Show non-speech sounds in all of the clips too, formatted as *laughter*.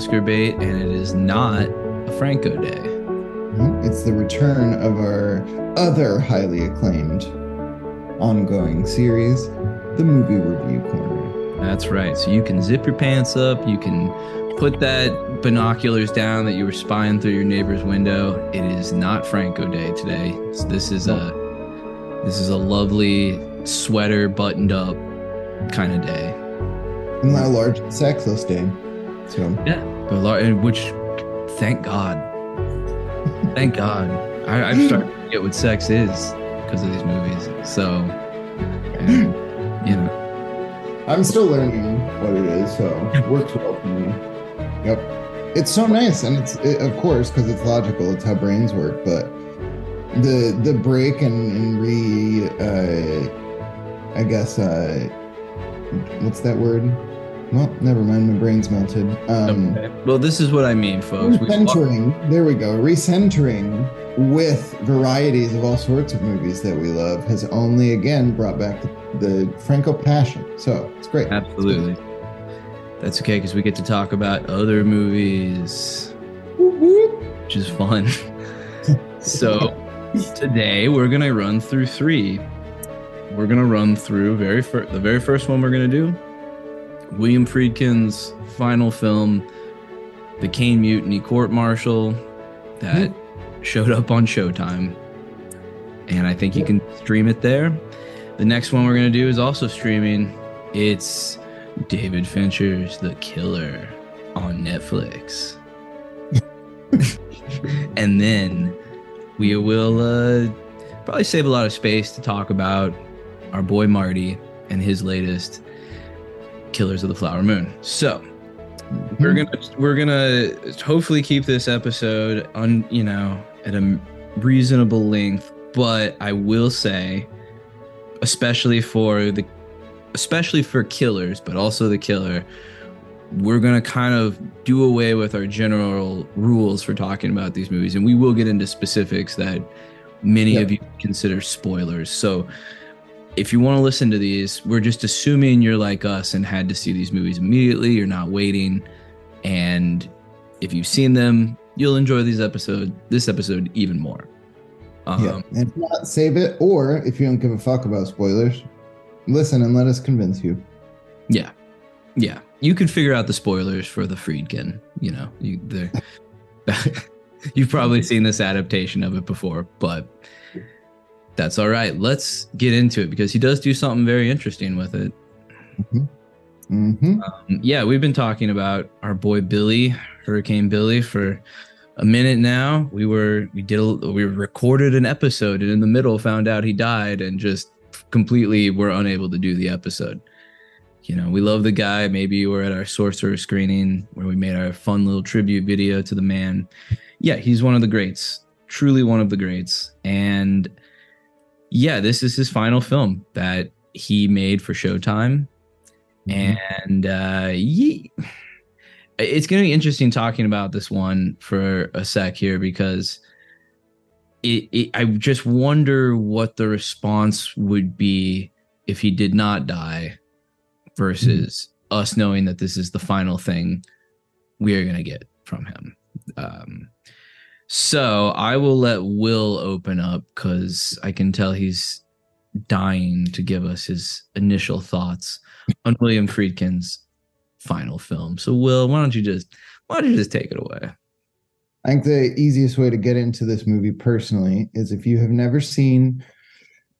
Oscar bait, and it is not a Franco day. Mhm. It's the return of our other highly acclaimed ongoing series, the Movie Review Corner. That's right. So you can zip your pants up. You can put that binoculars down that you were spying through your neighbor's window. It is not Franco Day today. So this is a this is a lovely sweater buttoned up kind of day. And my large sexless day. So Yeah, and which, thank God, thank God, I, I'm starting to get what sex is because of these movies. So, and, you know, I'm still learning what it is, so it works well for me. Yep. It's so nice, and it's it, of course because it's logical. It's how brains work. But the the break and, and re, uh, I guess, uh, what's that word? Well, never mind. My brain's melted. Um, well, this is what I mean, folks. We- recentering. There we go. Recentering with varieties of all sorts of movies that we love has only again brought back the, the Franco passion. So it's great. Absolutely. That's okay because we get to talk about other movies, which is fun. *laughs* so today we're gonna run through three. We're gonna run through very fir- the very first one we're gonna do. William Friedkin's final film, The Caine Mutiny Court Martial, that showed up on Showtime, and I think you can stream it there. The next one we're gonna do is also streaming. It's David Fincher's The Killer on Netflix. *laughs* and then we will uh, probably save a lot of space to talk about our boy Marty and his latest Killers of the Flower Moon. So we're hmm. gonna we're gonna hopefully keep this episode on you know at a reasonable length, but I will say, especially for the especially for killers, but also the killer, we're going to kind of do away with our general rules for talking about these movies. And we will get into specifics that many Yeah. of you consider spoilers. So if you want to listen to these, we're just assuming you're like us and had to see these movies immediately. You're not waiting. And if you've seen them, you'll enjoy these episode, this episode even more. Um, yeah. And if not, save it. Or if you don't give a fuck about spoilers, listen and let us convince you. Yeah, yeah. You can figure out the spoilers for the Friedkin. You know, you *laughs* you've probably seen this adaptation of it before, but that's all right. Let's get into it because he does do something very interesting with it. hmm Um, yeah, we've been talking about our boy Billy, Hurricane Billy, for a minute now. We were we did a, we recorded an episode and in the middle found out he died and just completely were unable to do the episode. You know, we love the guy. Maybe you were at our sorcerer screening where we made our fun little tribute video to the man. Yeah, he's one of the greats, truly one of the greats. And yeah, this is his final film that he made for Showtime. And uh ye- it's going to be interesting talking about this one for a sec here because it, it i just wonder what the response would be if he did not die versus us knowing that this is the final thing we are going to get from him. Um so i will let will open up because i can tell he's dying to give us his initial thoughts on William Friedkin's final film. So, Will, why don't you just why don't you just take it away? I think the easiest way to get into this movie personally is if you have never seen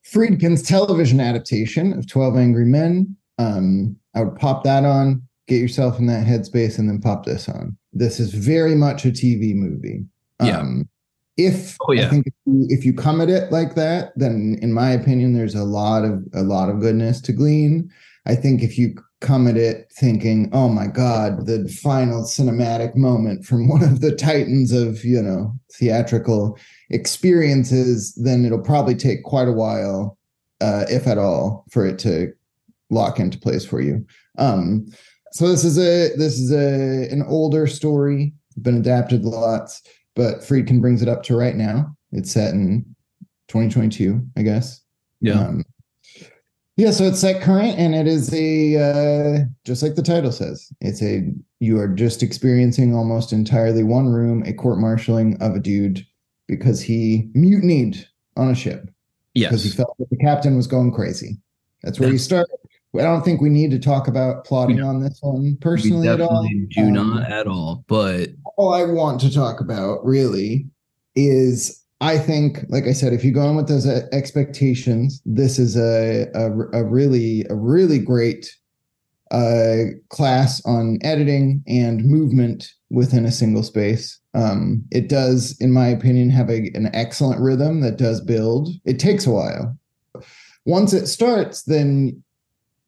Friedkin's television adaptation of 12 Angry Men, um, I would pop that on, get yourself in that headspace, and then pop this on. This is very much a TV movie. Yeah. Um, if Oh, yeah. I think if you, if you come at it like that, then in my opinion, there's a lot of a lot of goodness to glean. I think if you come at it thinking, "Oh my God, the final cinematic moment from one of the titans of you know theatrical experiences," then it'll probably take quite a while, uh, if at all, for it to lock into place for you. Um, so this is a this is a an older story, been adapted lots, but Friedkin brings it up to right now. It's set in 2022, I guess. Yeah. Um, Yeah, so it's set current, and it is a uh, just like the title says. It's a you are just experiencing almost entirely one room a court martialing of a dude because he mutinied on a ship because he felt that the captain was going crazy. That's where you start. I don't think we need to talk about plotting on this one personally at all. do Um, not at all. But all I want to talk about really is I think, like I said, if you go in with those uh, expectations, this is a a, a really a really great uh, class on editing and movement within a single space. Um, it does, in my opinion, have a, an excellent rhythm that does build. It takes a while. Once it starts, then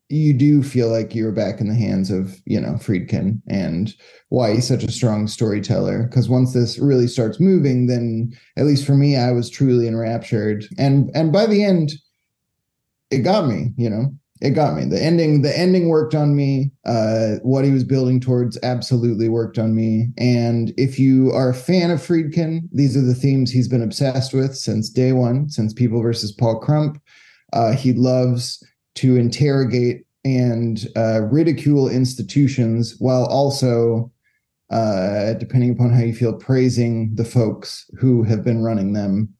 you do feel like you're back in the hands of you know Friedkin and why he's such a strong storyteller. Because once this really starts moving, then at least for me, I was truly enraptured. And and by the end, it got me. You know, it got me. The ending, the ending worked on me. Uh, what he was building towards absolutely worked on me. And if you are a fan of Friedkin, these are the themes he's been obsessed with since day one, since People versus Paul Crump. Uh, he loves to interrogate and uh, ridicule institutions while also, uh, depending upon how you feel, praising the folks who have been running them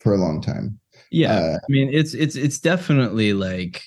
for a long time. yeah, Uh, I mean, it's it's it's definitely like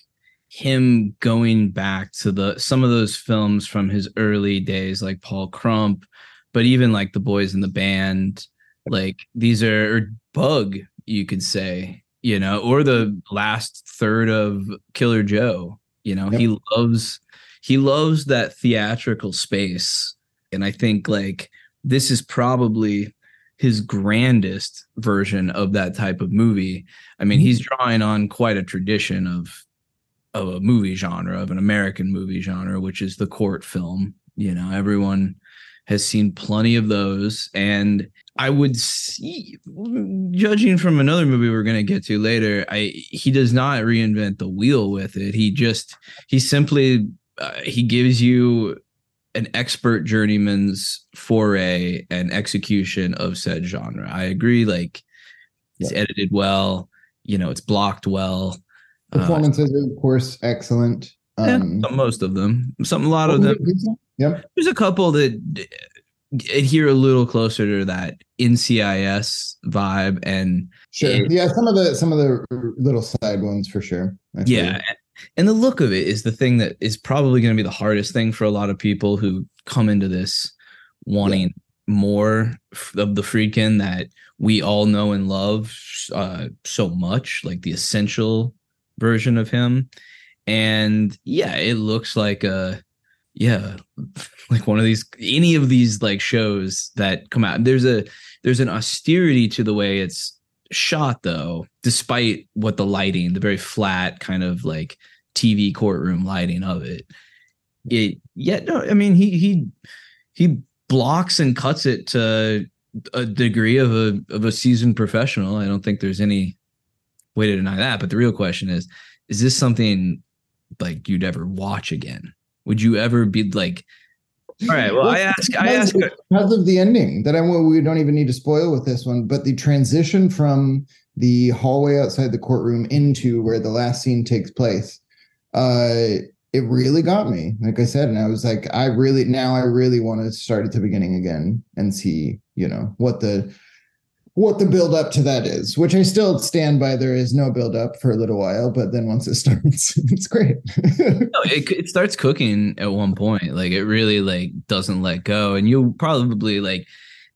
him going back to the some of those films from his early days, like Paul Crump, but even like the boys in the band, like these are or Bug, you could say, you know, or the last third of Killer Joe. You know, Yep. he loves he loves that theatrical space, and I think like this is probably his grandest version of that type of movie. I mean, he's mm-hmm. drawing on quite a tradition of of a movie genre, of an American movie genre, which is the court film. You know, everyone has seen plenty of those. And I would see, judging from another movie we're going to get to later, I he does not reinvent the wheel with it. He just he simply uh, he gives you an expert journeyman's foray and execution of said genre. I agree. Like it's Yeah. edited well. You know, it's blocked well. Uh, Performances are, of course, excellent. Um, some- most of them. Some a lot of them. Yep. There's a couple that adhere a little closer to that NCIS vibe, and Sure. It- yeah, some of the some of the little side ones for sure. Yeah, and the look of it is the thing that is probably going to be the hardest thing for a lot of people who come into this wanting more of the Friedkin that we all know and love uh, so much, like the essential version of him. And yeah, it looks like a yeah, like one of these any of these like shows that come out. There's a there's an austerity to the way it's shot though, despite what the lighting, the very flat kind of like TV courtroom lighting of it. It yeah, no, I mean he he he blocks and cuts it to a degree of a of a seasoned professional. I don't think there's any way to deny that. But the real question is, is this something like you'd ever watch again? Would you ever be like, all right, well, I ask, I ask, because of the ending that I we don't even need to spoil with this one, but the transition from the hallway outside the courtroom into where the last scene takes place, uh, it really got me. Like I said, and I was like, I really now I really want to start at the beginning again and see, you know, what the what the build up to that is, which I still stand by. There is no build up for a little while, but then once it *laughs* starts, it's great. *laughs* no, it, it starts cooking at one point. Like it really like doesn't let go. And you'll probably like,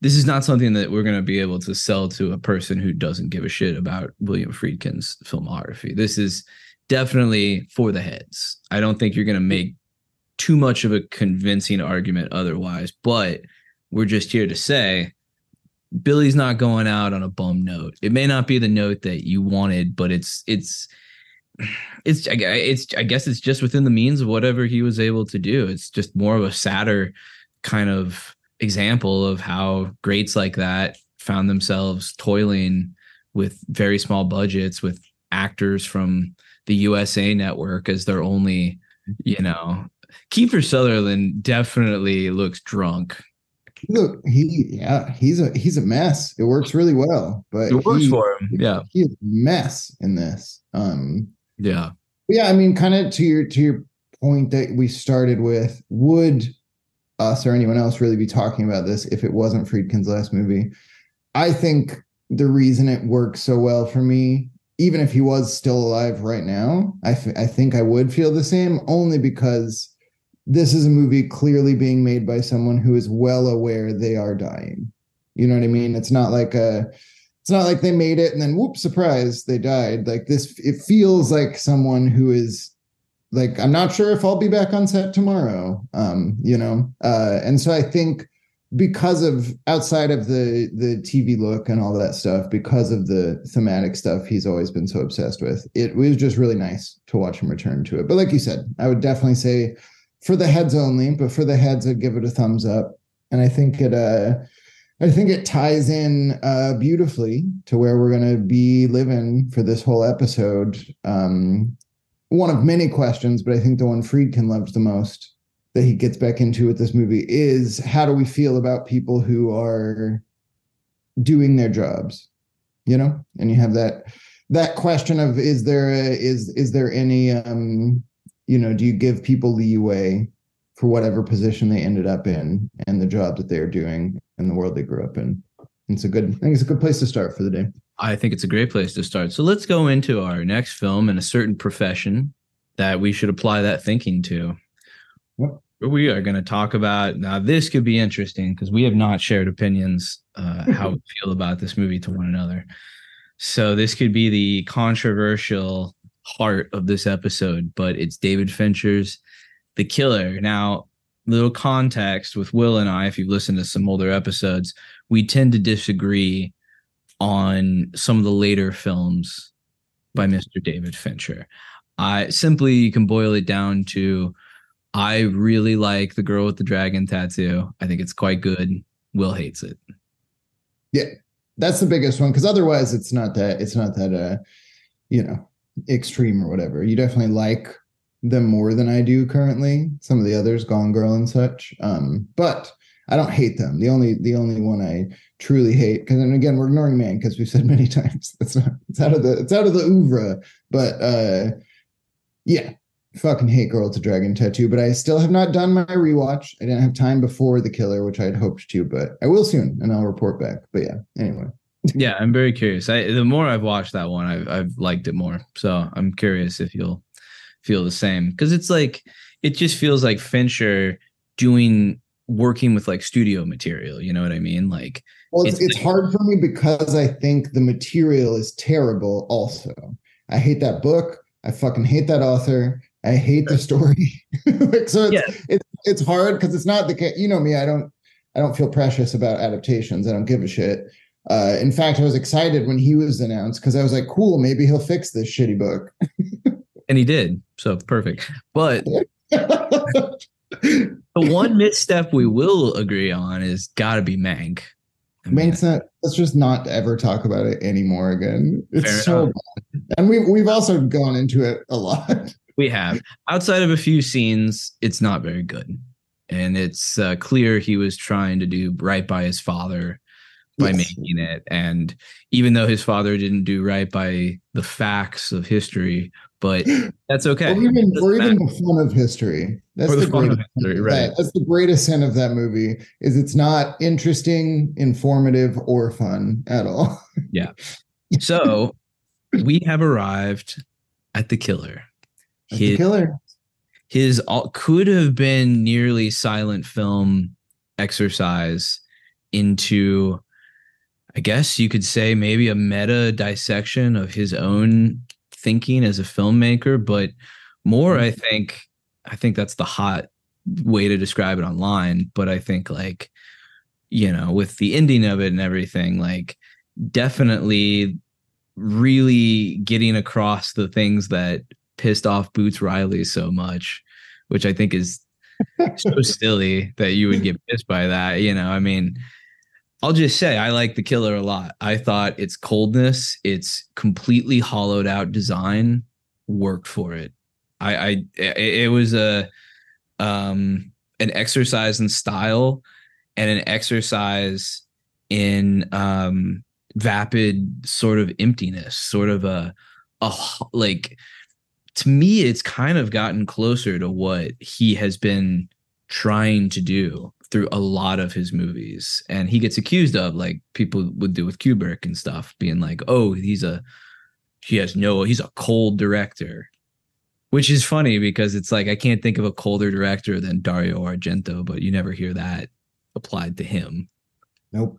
this is not something that we're going to be able to sell to a person who doesn't give a shit about William Friedkin's filmography. This is definitely for the heads. I don't think you're going to make too much of a convincing argument otherwise, but we're just here to say Billy's not going out on a bum note. It may not be the note that you wanted, but it's it's it's I it's I guess it's just within the means of whatever he was able to do. It's just more of a sadder kind of example of how greats like that found themselves toiling with very small budgets with actors from the USA network as their only, you know, Kiefer Sutherland definitely looks drunk. Look, he yeah, he's a he's a mess. It works really well, but It works he, for him. Yeah. he's a mess in this. Um, Yeah. Yeah, I mean, kind of to your to your point that we started with, would us or anyone else really be talking about this if it wasn't Friedkin's last movie? I think the reason it works so well for me, even if he was still alive right now, I, f- I think I would feel the same only because this is a movie clearly being made by someone who is well aware they are dying. You know what I mean? It's not like a it's not like they made it and then whoop surprise they died. Like this it feels like someone who is like I'm not sure if I'll be back on set tomorrow. Um, you know. Uh and so I think because of outside of the the TV look and all that stuff, because of the thematic stuff he's always been so obsessed with, it was just really nice to watch him return to it. But like you said, I would definitely say for the heads only, but for the heads, I'd give it a thumbs up. And I think it uh I think it ties in uh beautifully to where we're gonna be living for this whole episode. Um one of many questions, but I think the one Friedkin loves the most that he gets back into with this movie is how do we feel about people who are doing their jobs? You know, and you have that that question of is there a, is is there any um you know, do you give people leeway for whatever position they ended up in and the job that they're doing and the world they grew up in? It's a good, I think it's a good place to start for the day. I think it's a great place to start. So let's go into our next film and a certain profession that we should apply that thinking to. Yep. We are going to talk about now. This could be interesting because we have not shared opinions uh, how we feel about this movie to one another. So this could be the controversial heart of this episode, but it's David Fincher's The Killer. Now, little context with Will and I, if you've listened to some older episodes, we tend to disagree on some of the later films by Mr. David Fincher. I simply you can boil it down to I really like The Girl with the Dragon Tattoo. I think it's quite good. Will hates it. Yeah. That's the biggest one because otherwise it's not that it's not that uh you know extreme or whatever. You definitely like them more than I do currently. Some of the others, Gone Girl and such. Um, but I don't hate them. The only the only one I truly hate, because and again we're ignoring man because we've said *laughs* many times that's not it's out of the it's out of the oeuvre. But uh yeah, fucking hate Girl to Dragon Tattoo. But I still have not done my rewatch. I didn't have time before The Killer, which I had hoped to, but I will soon, and I'll report back. But yeah, anyway yeah, I'm very curious. I the more I've watched that one, I've I've liked it more. So I'm curious if you'll feel the same because it's like it just feels like Fincher doing working with like studio material. You know what I mean? Like, well, it's, it's, it's hard for me because I think the material is terrible. Also, I hate that book. I fucking hate that author. I hate the story. *laughs* like, so it's, yeah. it's it's hard because it's not the case. You know me. I don't I don't feel precious about adaptations. I don't give a shit. Uh, in fact, I was excited when he was announced because I was like, cool, maybe he'll fix this shitty book. *laughs* and he did. So perfect. But *laughs* the one misstep we will agree on is got to be Mank. I mean, Mank's not. Let's just not ever talk about it anymore again. It's so bad, and we've we've also gone into it a lot. *laughs* We have. Outside of a few scenes, it's not very good, and it's uh, clear he was trying to do right by his father by yes. making it. And even though his father didn't do right by the facts of history, but *gasps* that's okay. Or even, or even the fun of history. That's the, the greatest history, right. That. That's the greatest sin of that movie is it's not interesting, informative, or fun at all. *laughs* yeah. So we have arrived at the killer. His, the killer. His all, could have been nearly silent film exercise into I guess you could say maybe a meta dissection of his own thinking as a filmmaker, but more, I think, I think that's the hot way to describe it online. But I think, like, you know, with the ending of it and everything, like, definitely really getting across the things that pissed off Boots Riley so much, which I think is so *laughs* silly that you would get pissed by that. You know, I mean, I'll just say I like the killer a lot. I thought its coldness, its completely hollowed out design worked for it. I, I it was a um an exercise in style and an exercise in um vapid sort of emptiness, sort of a a like to me, it's kind of gotten closer to what he has been trying to do through a lot of his movies. And he gets accused of like people would do with Kubrick and stuff, being like, oh, he's a he has no he's a cold director. Which is funny because it's like I can't think of a colder director than Dario Argento, but you never hear that applied to him. Nope.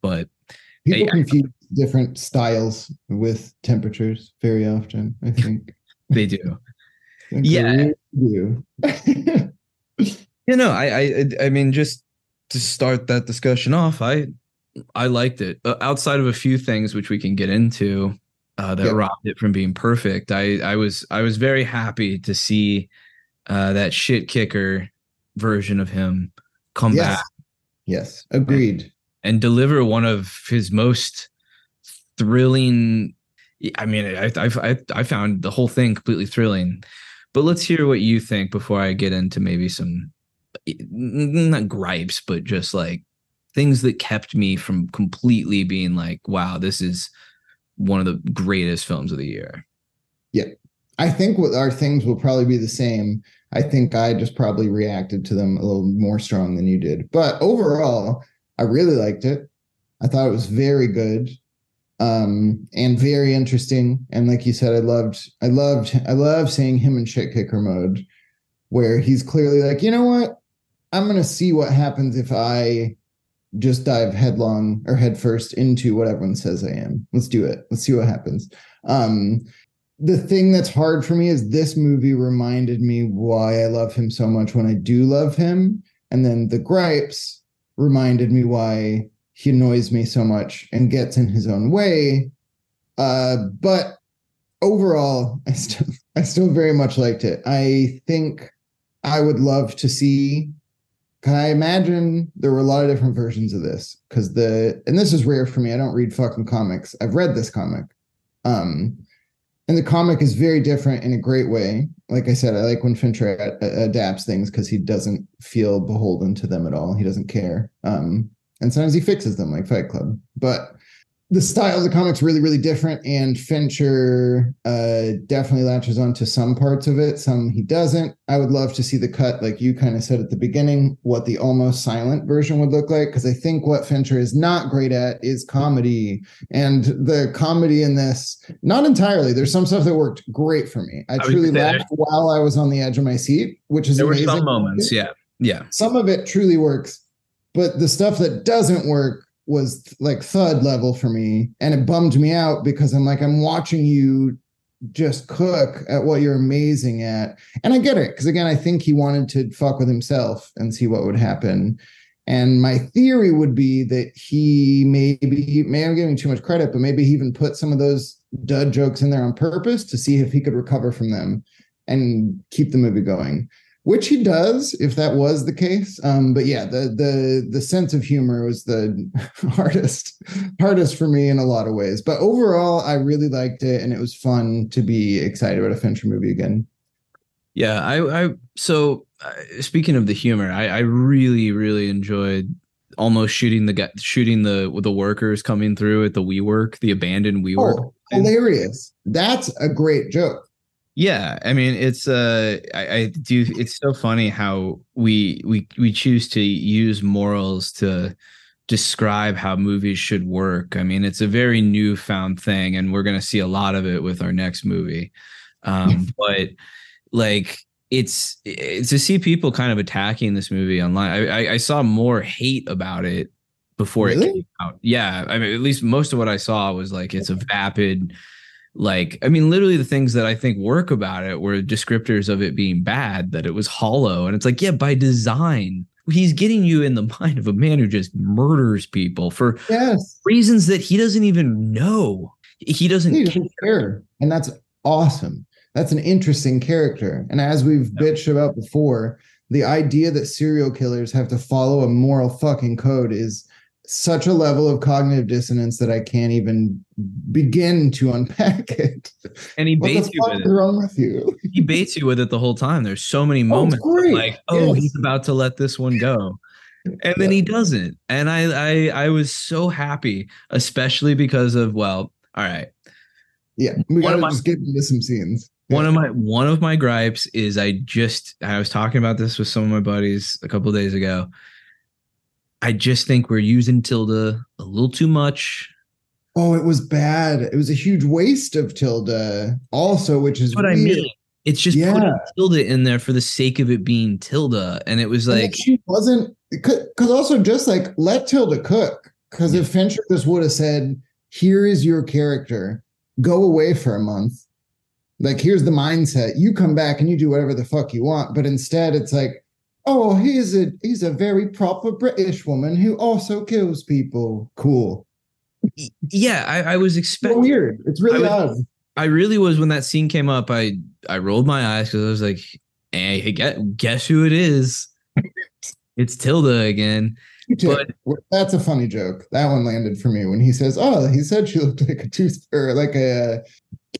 But people confuse different styles with temperatures very often, I *laughs* think. they do. yeah. do. *laughs* you know, I, I, I mean, just to start that discussion off, I, I liked it. Uh, outside of a few things which we can get into uh, that yep. robbed it from being perfect, I, I was, I was very happy to see uh, that shit kicker version of him come yes. back. Yes, agreed. And, and deliver one of his most thrilling. I mean, I, I I found the whole thing completely thrilling. But let's hear what you think before I get into maybe some not gripes, but just like things that kept me from completely being like, wow, this is one of the greatest films of the year. Yeah. I think what our things will probably be the same. I think I just probably reacted to them a little more strong than you did. But overall, I really liked it. I thought it was very good um, and very interesting. And like you said, I loved, I loved, I love seeing him in shit kicker mode, where he's clearly like, you know what, I'm gonna see what happens if I just dive headlong or headfirst into what everyone says I am. Let's do it. Let's see what happens. Um, the thing that's hard for me is this movie reminded me why I love him so much when I do love him, and then the gripes reminded me why he annoys me so much and gets in his own way. Uh, but overall, *laughs* I still I still very much liked it. I think I would love to see. Can I imagine there were a lot of different versions of this? Because the and this is rare for me. I don't read fucking comics. I've read this comic. Um, and the comic is very different in a great way. Like I said, I like when Fincher a- adapts things because he doesn't feel beholden to them at all. He doesn't care. Um, and sometimes he fixes them like Fight Club. But the style of the comics really, really different, and Fincher uh, definitely latches onto some parts of it. Some he doesn't. I would love to see the cut, like you kind of said at the beginning, what the almost silent version would look like. Because I think what Fincher is not great at is comedy, and the comedy in this, not entirely. There's some stuff that worked great for me. I, I truly laughed while I was on the edge of my seat, which is there amazing. were some moments, yeah, yeah. Some of it truly works but the stuff that doesn't work was like thud level for me. And it bummed me out because I'm like, I'm watching you just cook at what you're amazing at. And I get it. Because again, I think he wanted to fuck with himself and see what would happen. And my theory would be that he maybe, may I'm giving too much credit, but maybe he even put some of those dud jokes in there on purpose to see if he could recover from them and keep the movie going which he does if that was the case um, but yeah the the the sense of humor was the *laughs* hardest hardest for me in a lot of ways but overall i really liked it and it was fun to be excited about a fincher movie again yeah i i so uh, speaking of the humor i i really really enjoyed almost shooting the shooting the the workers coming through at the WeWork the abandoned WeWork. Oh, hilarious! That's a great joke. Yeah, I mean it's uh I, I, do it's so funny how we we we choose to use morals to describe how movies should work. I mean it's a very newfound thing and we're going to see a lot of it with our next movie. Um but like it's it's to see people kind of attacking this movie online. I I, I saw more hate about it before really? it came out. Yeah, I mean at least most of what I saw was like it's a vapid like i mean literally the things that i think work about it were descriptors of it being bad that it was hollow and it's like yeah by design he's getting you in the *laughs* mind of a man who just murders people for yes. reasons that he doesn't even know he doesn't, he doesn't care. care. and that's awesome that's an interesting character and as we've yeah. bitched about before the idea that serial killers have to follow a moral fucking code is such a level of cognitive dissonance that I can't even begin to unpack it. And he baits you with it. wrong with you? he baits you with it the whole time. There's so many oh, moments oh, like, oh, yes. he's about to let this one go. And then he doesn't. And I, I I was so happy, especially because of well, all right. Yeah, we gotta just get into some scenes. one of my one of my gripes is I just I was talking about this with some of my buddies a couple days ago. I just think we're using Tilda a little too much. Oh, it was bad. It was a huge waste of Tilda, also, which is what weird. I mean. It's just yeah. putting Tilda in there for the sake of it being Tilda, and it was like she wasn't. Because also, just like let Tilda cook. Because yeah. if Fincher just would have said, "Here is your character, go away for a month," like here's the mindset. You come back and you do whatever the fuck you want. But instead, it's like, oh, he's a he's a very proper British woman who also kills people. Cool. Yeah, I, I was expecting weird. It's really I was, odd. I really was when that scene came up. I I rolled my eyes because I was like, "Hey, guess, guess who it is? *laughs* it's Tilda again." But that's a funny joke. That one landed for me when he says, "Oh, he said she looked *laughs* like a tooth or like a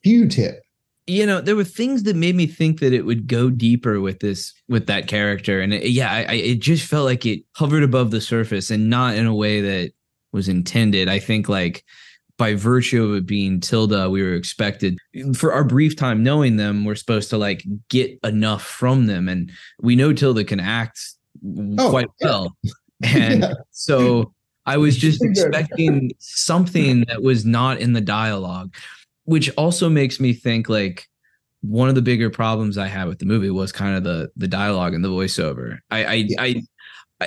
Q-tip." You know, there were things that made me think that it would go deeper with this with that character, and it, yeah, I, I, it just felt like it hovered above the surface and not in a way that was intended. I think like by virtue of it being Tilda, we were expected for our brief time knowing them, we're supposed to like get enough from them. And we know Tilda can act oh, quite yeah. well. *laughs* And yeah. so I was just expecting something that was not in the dialogue, which also makes me think like one of the bigger problems I had with the movie was kind of the the dialogue and the voiceover. I I, I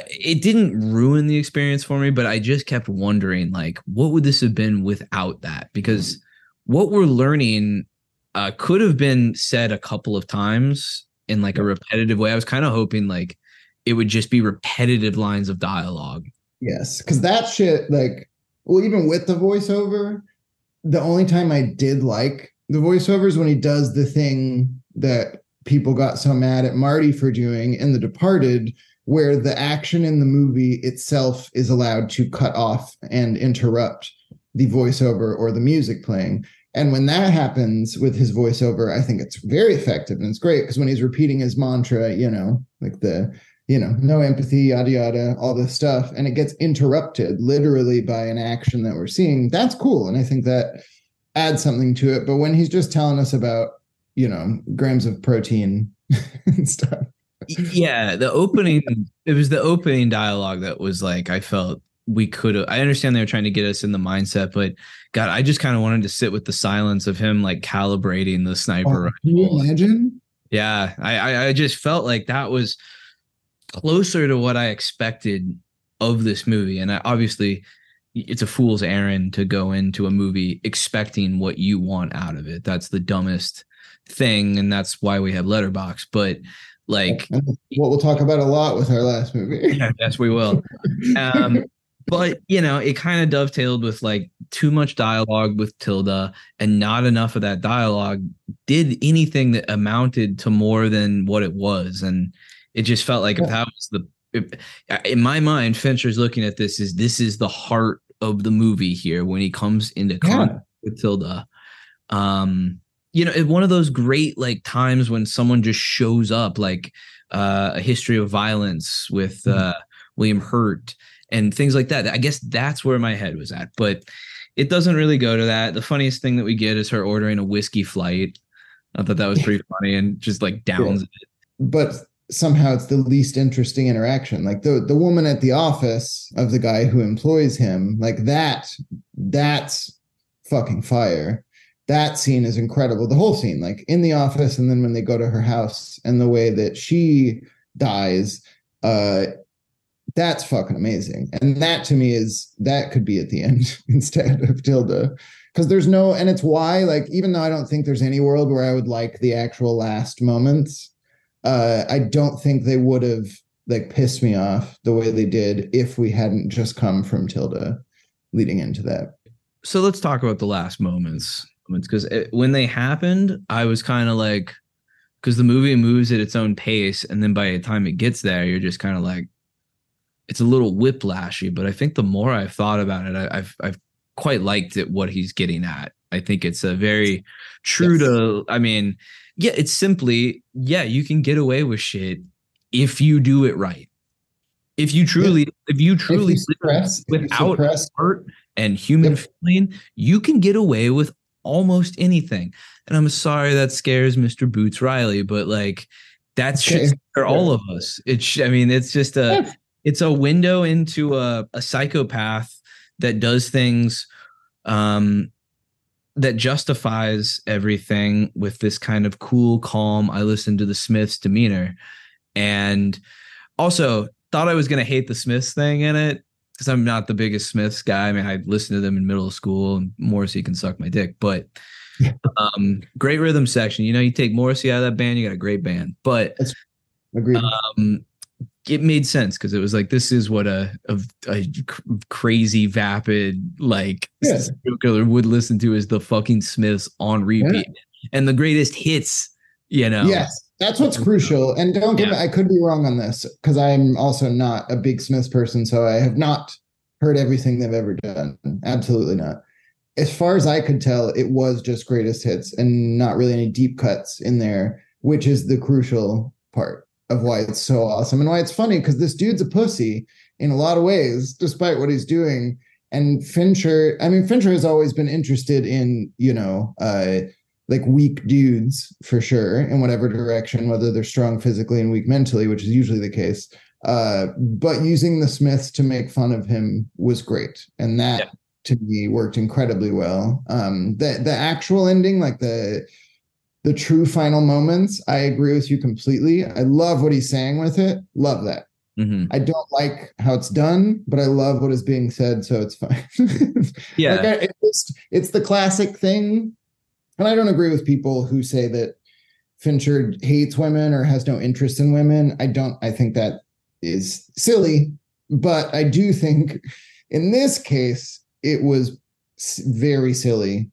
it didn't ruin the experience for me, but I just kept wondering, like, what would this have been without that? Because what we're learning uh, could have been said a couple of times in like a repetitive way. I was kind of hoping like it would just be repetitive lines of dialogue. Yes, because that shit, like, well, even with the voiceover, the only time I did like the voiceover is when he does the thing that people got so mad at Marty for doing in The Departed, where the action in the movie itself is allowed to cut off and interrupt the voiceover or the music playing. And when that happens with his voiceover, I think it's very effective and it's great because when he's repeating his mantra, you know, like the, you know, no empathy, yada, yada, all this stuff, and it gets interrupted literally by an action that we're seeing, that's cool. And I think that adds something to it. But when he's just telling us about, you know, grams of protein *laughs* and stuff, yeah, the opening it was the opening dialogue that was like I felt we could have I understand they were trying to get us in the mindset, but God, I just kind of wanted to sit with the silence of him like calibrating the sniper. Oh, can you imagine? Yeah, I I just felt like that was closer to what I expected of this movie, and I, obviously it's a fool's errand to go into a movie expecting what you want out of it. That's the dumbest thing, and that's why we have Letterboxd. But like what we'll talk about a lot with our last movie. *laughs* yeah, yes, we will. Um, but you know, it kind of dovetailed with like too much dialogue with Tilda and not enough of that dialogue did anything that amounted to more than what it was. And it just felt like yeah. if that was the if, in my mind, Fincher's looking at this is this is the heart of the movie here when he comes into contact yeah. with Tilda. Um, you know, one of those great like times when someone just shows up, like uh, a history of violence with mm-hmm. uh, William Hurt and things like that. I guess that's where my head was at, but it doesn't really go to that. The funniest thing that we get is her ordering a whiskey flight. I thought that was pretty funny and just like downs yeah. it. But somehow it's the least interesting interaction. Like the the woman at the office of the guy who employs him, like that, that's fucking fire that scene is incredible. The whole scene, like in the office, and then when they go to her house, and the way that she dies, uh, that's fucking amazing. And that to me is that could be at the end *laughs* instead of Tilda. Because there's no, and it's why, like, even though I don't think there's any world where I would like the actual last moments, uh, I don't think they would have like pissed me off the way they did if we hadn't just come from Tilda leading into that. So let's talk about the last moments moments because when they happened, I was kind of like, because the movie moves at its own pace, and then by the time it gets there, you're just kind of like, it's a little whiplashy. But I think the more I've thought about it, I, have I've quite liked it what he's getting at. I think it's a very true yes. to. I mean, yeah, it's simply yeah, you can get away with shit if you do it right. If you truly, yeah. if you truly if you suppress, without suppress. art and human yep. feeling, you can get away with almost anything. And I'm sorry that scares Mr. Boots Riley, but like that's Okay. for all of us. It's I mean, it's just a Yeah. it's a window into a, a psychopath that does things um that justifies everything with this kind of cool, calm, I listen to the Smiths demeanor. And also thought I was gonna hate the Smiths thing in it because I'm not the biggest Smiths guy. I mean, I listened to them in middle school and Morrissey can suck my dick, but Yeah. um great rhythm section. You know, you take Morrissey out of that band, you got a great band. But Agreed. um it made sense because it was like this is what a, a, a crazy vapid like Yeah. killer would listen to is the fucking Smiths on repeat and the greatest hits. You know, Yes, that's what's crucial. And don't get me, I could be wrong on this because I'm also not a big Smiths person, so I have not heard everything they've ever done. Absolutely not. As far as I could tell, it was just greatest hits and not really any deep cuts in there, which is the crucial part of why it's so awesome and why it's funny because this dude's a pussy in a lot of ways, despite what he's doing. And Fincher, I mean, Fincher has always been interested in, you know, uh, like weak dudes for sure in whatever direction, whether they're strong physically and weak mentally, which is usually the case. Uh, but using the Smiths to make fun of him was great, and that Yeah. to me worked incredibly well. Um, the the actual ending, like the the true final moments, I agree with you completely. I love what he's saying with it. Love that. Mhm. I don't like how it's done, but I love what is being said, so it's fine. *laughs* yeah, Like I, it's, just- it's the classic thing. And I don't agree with people who say that Fincher hates women or has no interest in women. I don't, I think that is silly. But I do think in this case, it was very silly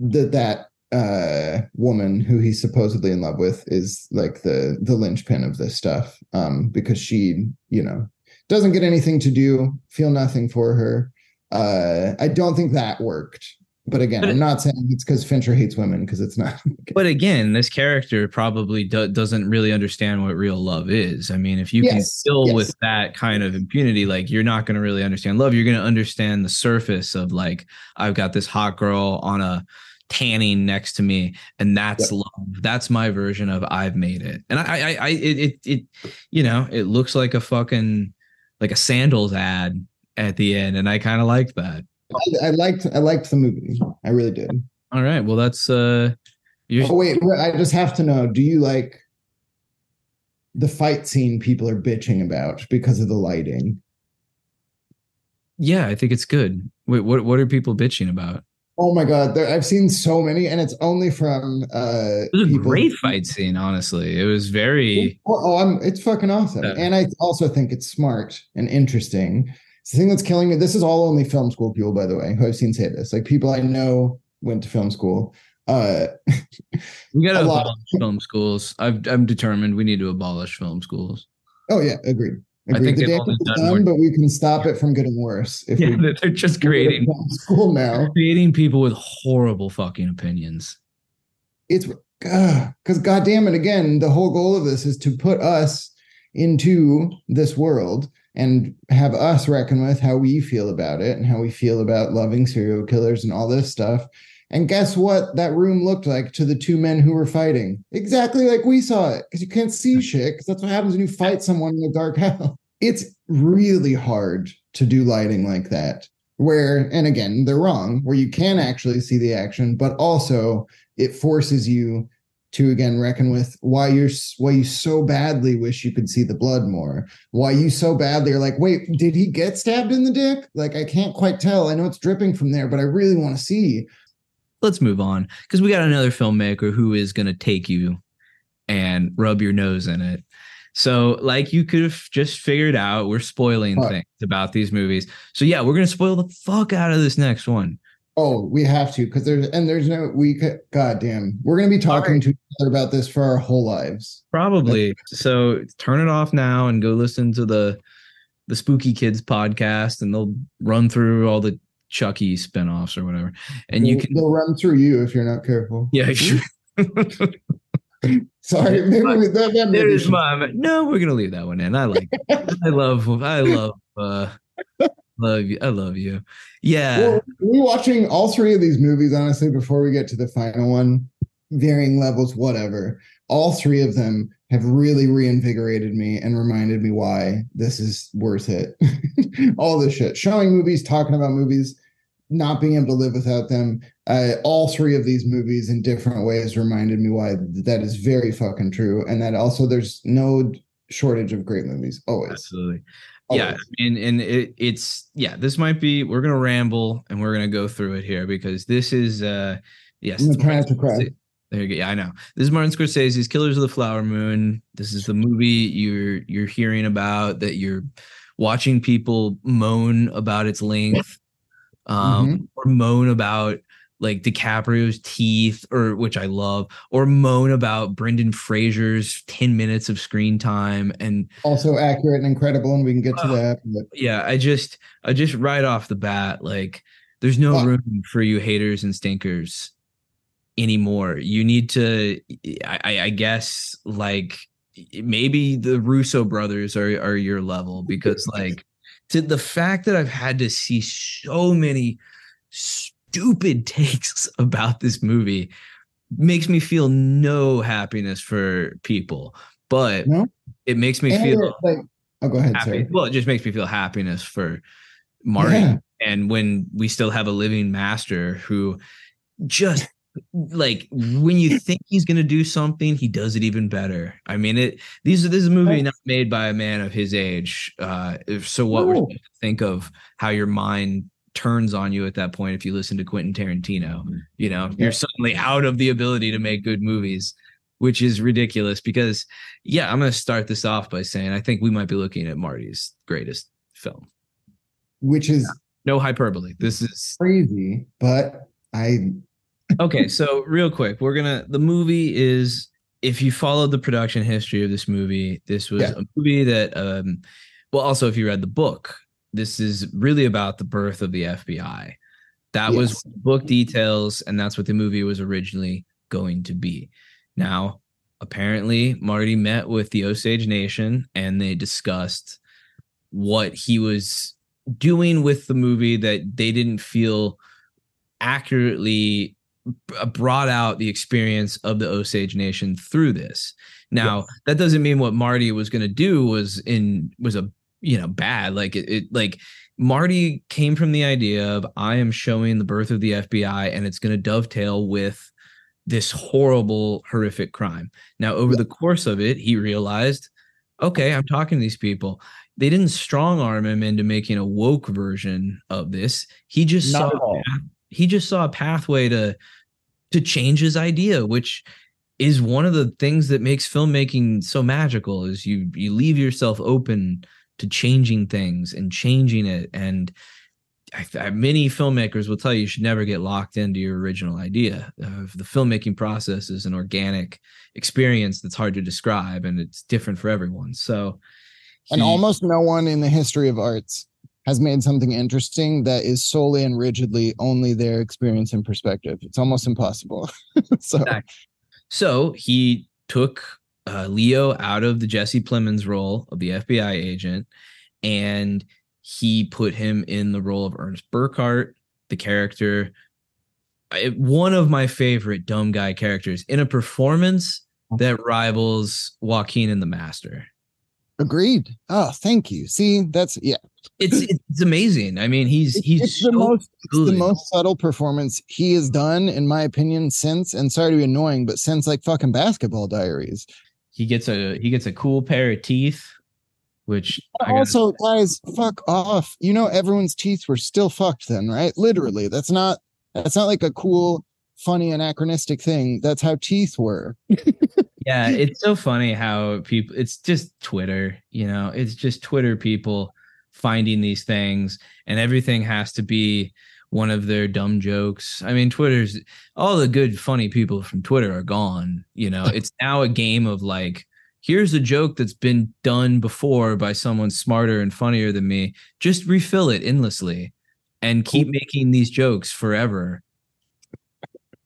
that that uh woman who he's supposedly in love with is like the the linchpin of this stuff um because she you know doesn't get anything to do feel nothing for her uh i don't think that worked but again But i'm not saying it's because fincher hates women because it's not *laughs* but again, this character probably do- doesn't really understand what real love is. I mean, if you can Yes, deal yes. with that kind of impunity, like you're not going to really understand love. You're going to understand the surface of like, I've got this hot girl on a tanning next to me, and that's Yep. love. That's my version of I've made it. And I, I, I, it, it, it, you know, it looks like a fucking like a sandals ad at the end, and I kind of like that. I, I liked i liked the movie i really did All right, well, that's uh, you're, oh wait wait, i just have to know do you like the fight scene people are bitching about because of the lighting yeah, I think it's good. Wait, what, what are people bitching about? Oh my god, there, I've seen so many, and it's only from uh It was a people- great fight scene, honestly. It was very Oh, oh, I'm it's fucking awesome. Yeah. And I also think it's smart and interesting. It's the thing that's killing me. This is all only film school people, by the way, who I've seen say this. Like people I know went to film school. Uh *laughs* we got to a lot. abolish film schools. I've, I'm determined we need to abolish film schools. oh yeah, agreed. I think the they've damage is done done, but we can stop it from getting worse if Yeah, we they're just creating school now. creating people with horrible fucking opinions. it's because goddamn it again the whole goal of this is to put us into this world and have us reckon with how we feel about it and how we feel about loving serial killers and all this stuff and guess what that room looked like to the two men who were fighting? Exactly like we saw it because you can't see shit because that's what happens when you fight someone in a dark *laughs* house it's really hard to do lighting like that where and again they're wrong where you can actually see the action but also it forces you to again reckon with why you're why you so badly wish you could see the blood more. Why you so badly are like wait did he get stabbed in the dick? Like i can't quite tell. I know it's dripping from there but i really want to see Let's move on because we got another filmmaker who is going to take you and rub your nose in it. So, like you could have just figured out, we're spoiling What? things about these movies. So, yeah, we're going to spoil the fuck out of this next one. oh we have to because there's and there's no we could god damn we're going to be talking Alright. to each other about this for our whole lives Probably. So turn it off now and go listen to the the Spooky Kids podcast, and they'll run through all the Chucky spinoffs or whatever. And you They'll- can, they'll run through you if you're not careful yeah, sure. *laughs* sorry maybe we, that, that maybe There's my no. We're gonna leave that one in. I like. I love. I love. uh love you. I love you. Yeah. Well, rewatching all three of these movies, honestly, before we get to the final one, varying levels, whatever. All three of them have really reinvigorated me and reminded me why this is worth it. *laughs* all this shit, showing movies, talking about movies, not being able to live without them. Uh, all three of these movies in different ways reminded me why that is very fucking true, and that also there's no shortage of great movies always. Absolutely. Yeah, and and it, it's yeah. This might be we're gonna ramble and we're gonna go through it here because this is uh yes. I'm trying to cry. There you go. Yeah, I know. This is Martin Scorsese's Killers of the Flower Moon. This is the movie you're you're hearing about that you're watching people moan about its length, um, mm-hmm. or moan about like DiCaprio's teeth, or which I love, or moan about Brendan Fraser's 10 minutes of screen time and also accurate and incredible, and we can get to uh, that. But. Yeah, I just I just right off the bat, like there's no room for you haters and stinkers anymore. You need to I, I guess like maybe the Russo brothers are are your level because *laughs* like to the fact that I've had to see so many stupid *laughs* takes about this movie makes me feel no happiness for people, but no? it makes me and feel like oh go ahead. Happy. Sorry. Well, it just makes me feel happiness for Marty. Yeah. And when we still have a living master who just like when you think he's gonna do something, he does it even better. I mean, it. These are this is a movie not made by a man of his age. Uh, so what no. we're supposed to think of how your mind turns on you at that point if you listen to Quentin Tarantino. You know, yeah. you're suddenly out of the ability to make good movies, which is ridiculous because yeah, I'm going to start this off by saying I think we might be looking at Marty's greatest film. Which is no hyperbole. This is crazy, but I Okay, so real quick, we're to the movie is if you followed the production history of this movie, this was yeah. a movie that um well also if you read the book this is really about the birth of the FBI. That yes. was book details, and that's what the movie was originally going to be. Now, apparently, Marty met with the Osage Nation and they discussed what he was doing with the movie that they didn't feel accurately brought out the experience of the Osage Nation through this. Now, yes. that doesn't mean what Marty was going to do was in was a you know bad like it, it like marty came from the idea of i am showing the birth of the fbi and it's going to dovetail with this horrible horrific crime now over yeah. the course of it he realized okay i'm talking to these people they didn't strong arm him into making a woke version of this he just Not saw he just saw a pathway to to change his idea which is one of the things that makes filmmaking so magical is you you leave yourself open to changing things and changing it and I, I, many filmmakers will tell you you should never get locked into your original idea. Uh, the filmmaking process is an organic experience that's hard to describe and it's different for everyone. So, he, and almost no one in the history of arts has made something interesting that is solely and rigidly only their experience and perspective. It's almost impossible. *laughs* so, exactly. so he took uh, Leo out of the Jesse Plemons role of the FBI agent, and he put him in the role of Ernest Burkhart, the character, one of my favorite dumb guy characters in a performance that rivals Joaquin and the Master. Agreed. Oh, thank you. See, that's yeah. It's it's amazing. I mean, he's he's it's so the most the most subtle performance he has done, in my opinion, since and sorry to be annoying, but since like fucking basketball diaries he gets a he gets a cool pair of teeth which also guys fuck off you know everyone's teeth were still fucked then right literally that's not that's not like a cool funny anachronistic thing that's how teeth were *laughs* yeah it's so funny how people it's just twitter you know it's just twitter people finding these things and everything has to be one of their dumb jokes. I mean, Twitter's all the good, funny people from Twitter are gone. You know, *laughs* it's now a game of like, here's a joke that's been done before by someone smarter and funnier than me. Just refill it endlessly and keep making these jokes forever.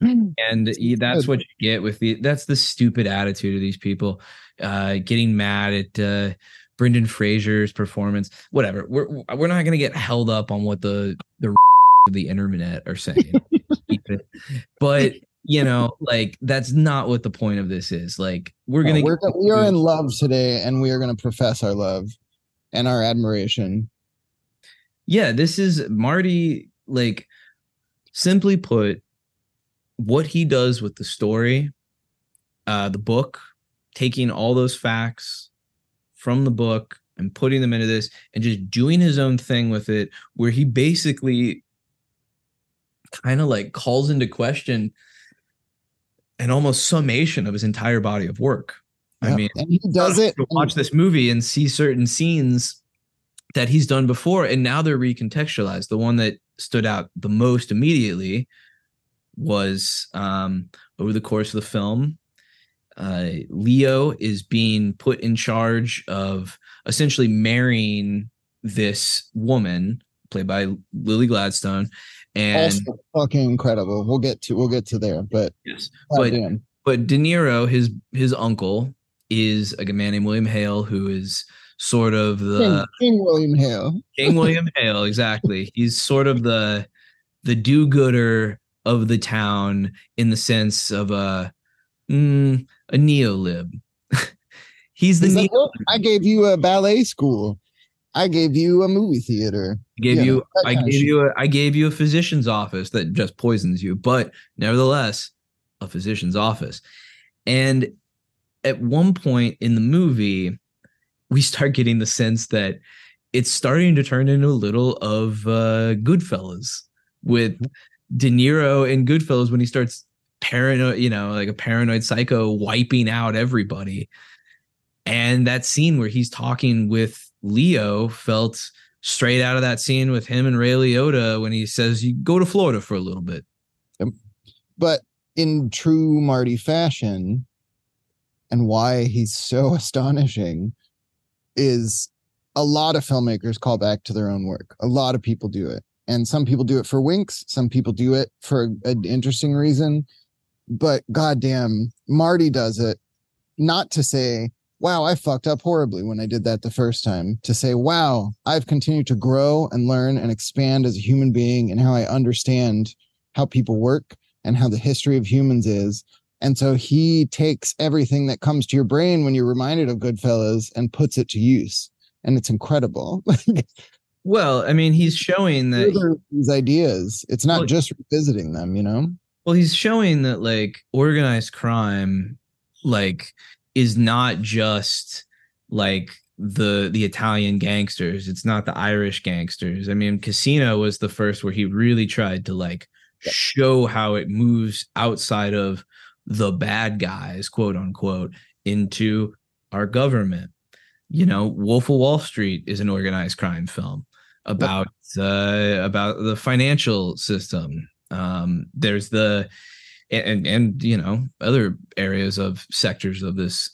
And that's what you get with the that's the stupid attitude of these people uh getting mad at uh Brendan Fraser's performance, whatever. We're we're not gonna get held up on what the the *laughs* the internet are saying, but you know, like that's not what the point of this is. Like we're gonna we're, we are in love today, and we are gonna profess our love and our admiration. Yeah, this is Marty. Like simply put, what he does with the story, uh, the book, taking all those facts from the book and putting them into this and just doing his own thing with it, where he basically kind of like calls into question an almost summation of his entire body of work. I mean, and he does it. Watch this movie and see certain scenes that he's done before, and now they're recontextualized. The one that stood out the most immediately was um, over the course of the film. Uh, Leo is being put in charge of essentially marrying this woman played by Lily Gladstone, and also fucking incredible. We'll get to we'll get to there, but yes, but but De Niro, his his uncle, is a man named William Hale, who is sort of the King, King William Hale. King William Hale, exactly. He's sort of the the do-gooder of the town in the sense of a mm, a neo-lib. *laughs* He's the He's neo- like, I gave you a ballet school. I gave you a movie theater. I gave you, I gave you a, I gave you a physician's office that just poisons you, but nevertheless, a physician's office. And at one point in the movie, we *laughs* start getting the sense that it's starting to turn into a little of uh, Goodfellas with De Niro in Goodfellas when he starts paranoid, you know, like a paranoid psycho wiping out everybody. And that scene where he's talking with Leo felt straight out of that scene with him and Ray Liotta when he says, "You go to Florida for a little bit." But in true Marty fashion, and why he's so *laughs* astonishing is a lot of filmmakers call back to their own work. A lot of people do it. And some people do it for winks, some people do it for an interesting reason. But goddamn, Marty does it not to say, wow, I fucked up horribly when I did that the first time. To say, wow, I've continued to grow and learn and expand as a human being and how I understand how people work and how the history of humans is. And so he takes everything that comes to your brain when you're reminded of Goodfellas and puts it to use. And it's incredible. *laughs* well, I mean, he's showing that these ideas, it's not well, just revisiting them, you know? Well, he's showing that like organized crime, like is not just like the the Italian gangsters. It's not the Irish gangsters. I mean, Casino was the first where he really tried to like show how it moves outside of the bad guys, quote unquote, into our government. You know, Wolf of Wall Street is an organized crime film about uh, about the financial system. Um, there's the and and you know other areas of sectors of this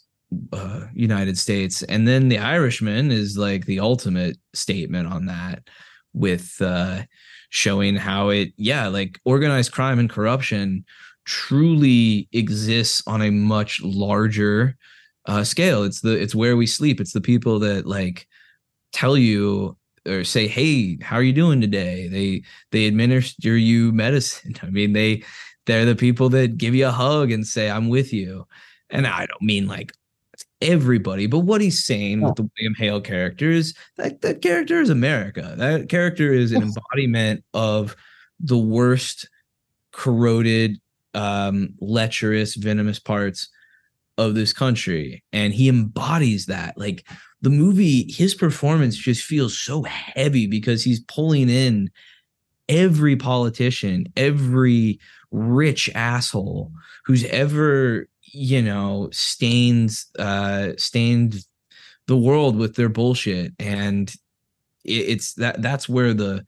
uh, United States, and then the Irishman is like the ultimate statement on that, with uh, showing how it yeah like organized crime and corruption truly exists on a much larger uh, scale. It's the it's where we sleep. It's the people that like tell you or say, "Hey, how are you doing today?" They they administer you medicine. *laughs* I mean, they they're the people that give you a hug and say, I'm with you. And I don't mean like everybody, but what he's saying with the William Hale character is that that character is America. That character is an embodiment of the worst corroded, um, lecherous, venomous parts of this country. And he embodies that. Like the movie, his performance just feels so heavy because he's pulling in every politician, every rich asshole who's ever you know stained uh stained the world with their bullshit and it's that that's where the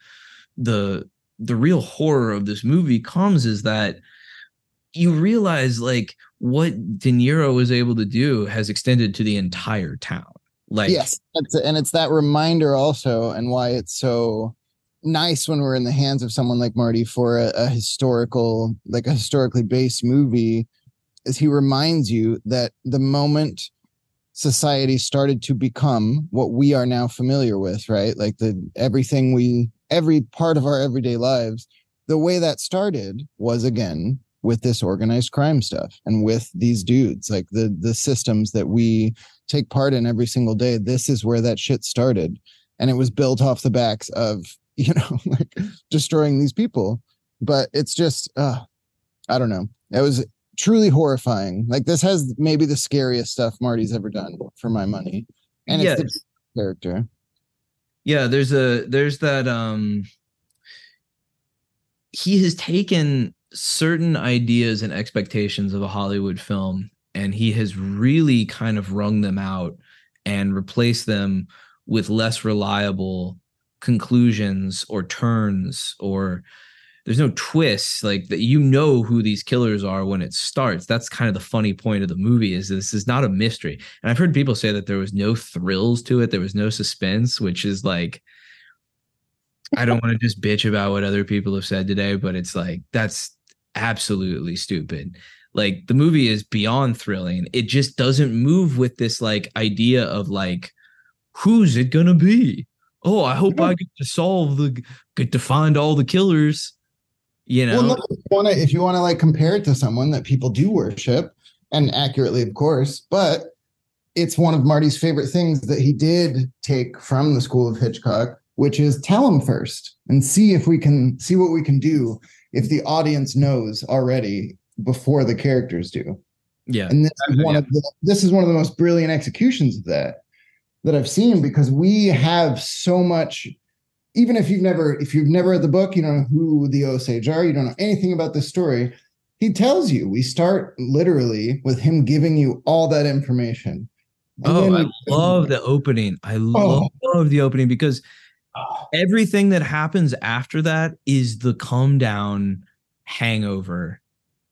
the the real horror of this movie comes is that you realize like what De Niro was able to do has extended to the entire town. Like yes, and it's that reminder also, and why it's so nice when we're in the hands of someone like Marty for a, a historical, like a historically based movie, is he reminds you that the moment society started to become what we are now familiar with, right? Like the everything we every part of our everyday lives, the way that started was again with this organized crime stuff and with these dudes, like the the systems that we take part in every single day. This is where that shit started. And it was built off the backs of, *laughs* you know, like destroying these people. But it's just uh I don't know. It was truly horrifying. Like this has maybe the scariest stuff Marty's ever done for my money. And yes. it's the character. Yeah, there's a there's that um he has taken certain ideas and expectations of a Hollywood film and he has really kind of wrung them out and replaced them with less reliable conclusions or turns or there's no twists. Like that you know who these killers are when it starts. That's kind of the funny point of the movie is this is not a mystery. And i've heard people say that there was no thrills to it. There was no suspense which is like i don't want to just bitch about what other people have said today but it's like that's absolutely stupid like the movie is beyond thrilling. It just doesn't move with this like idea of like who's it gonna be? Oh i hope i get to solve the get to find all the killers you know, well, no, if you want to like compare it to someone that people do worship, and accurately, of course, but it's one of Marty's favorite things that he did take from the school of Hitchcock, which is tell him first and see if we can see what we can do if the audience knows already before the characters do. Yeah. And this is one yeah. of the, this is one of the most brilliant executions of that that I've seen because we have so much even if you've never if you've never read the book, you don't know who the Osage are, you don't know anything about this story. He tells you. We start literally with him giving you all that information. And oh, I love the opening. I love, oh. love the opening because ah. everything that happens after that is the calm down hangover.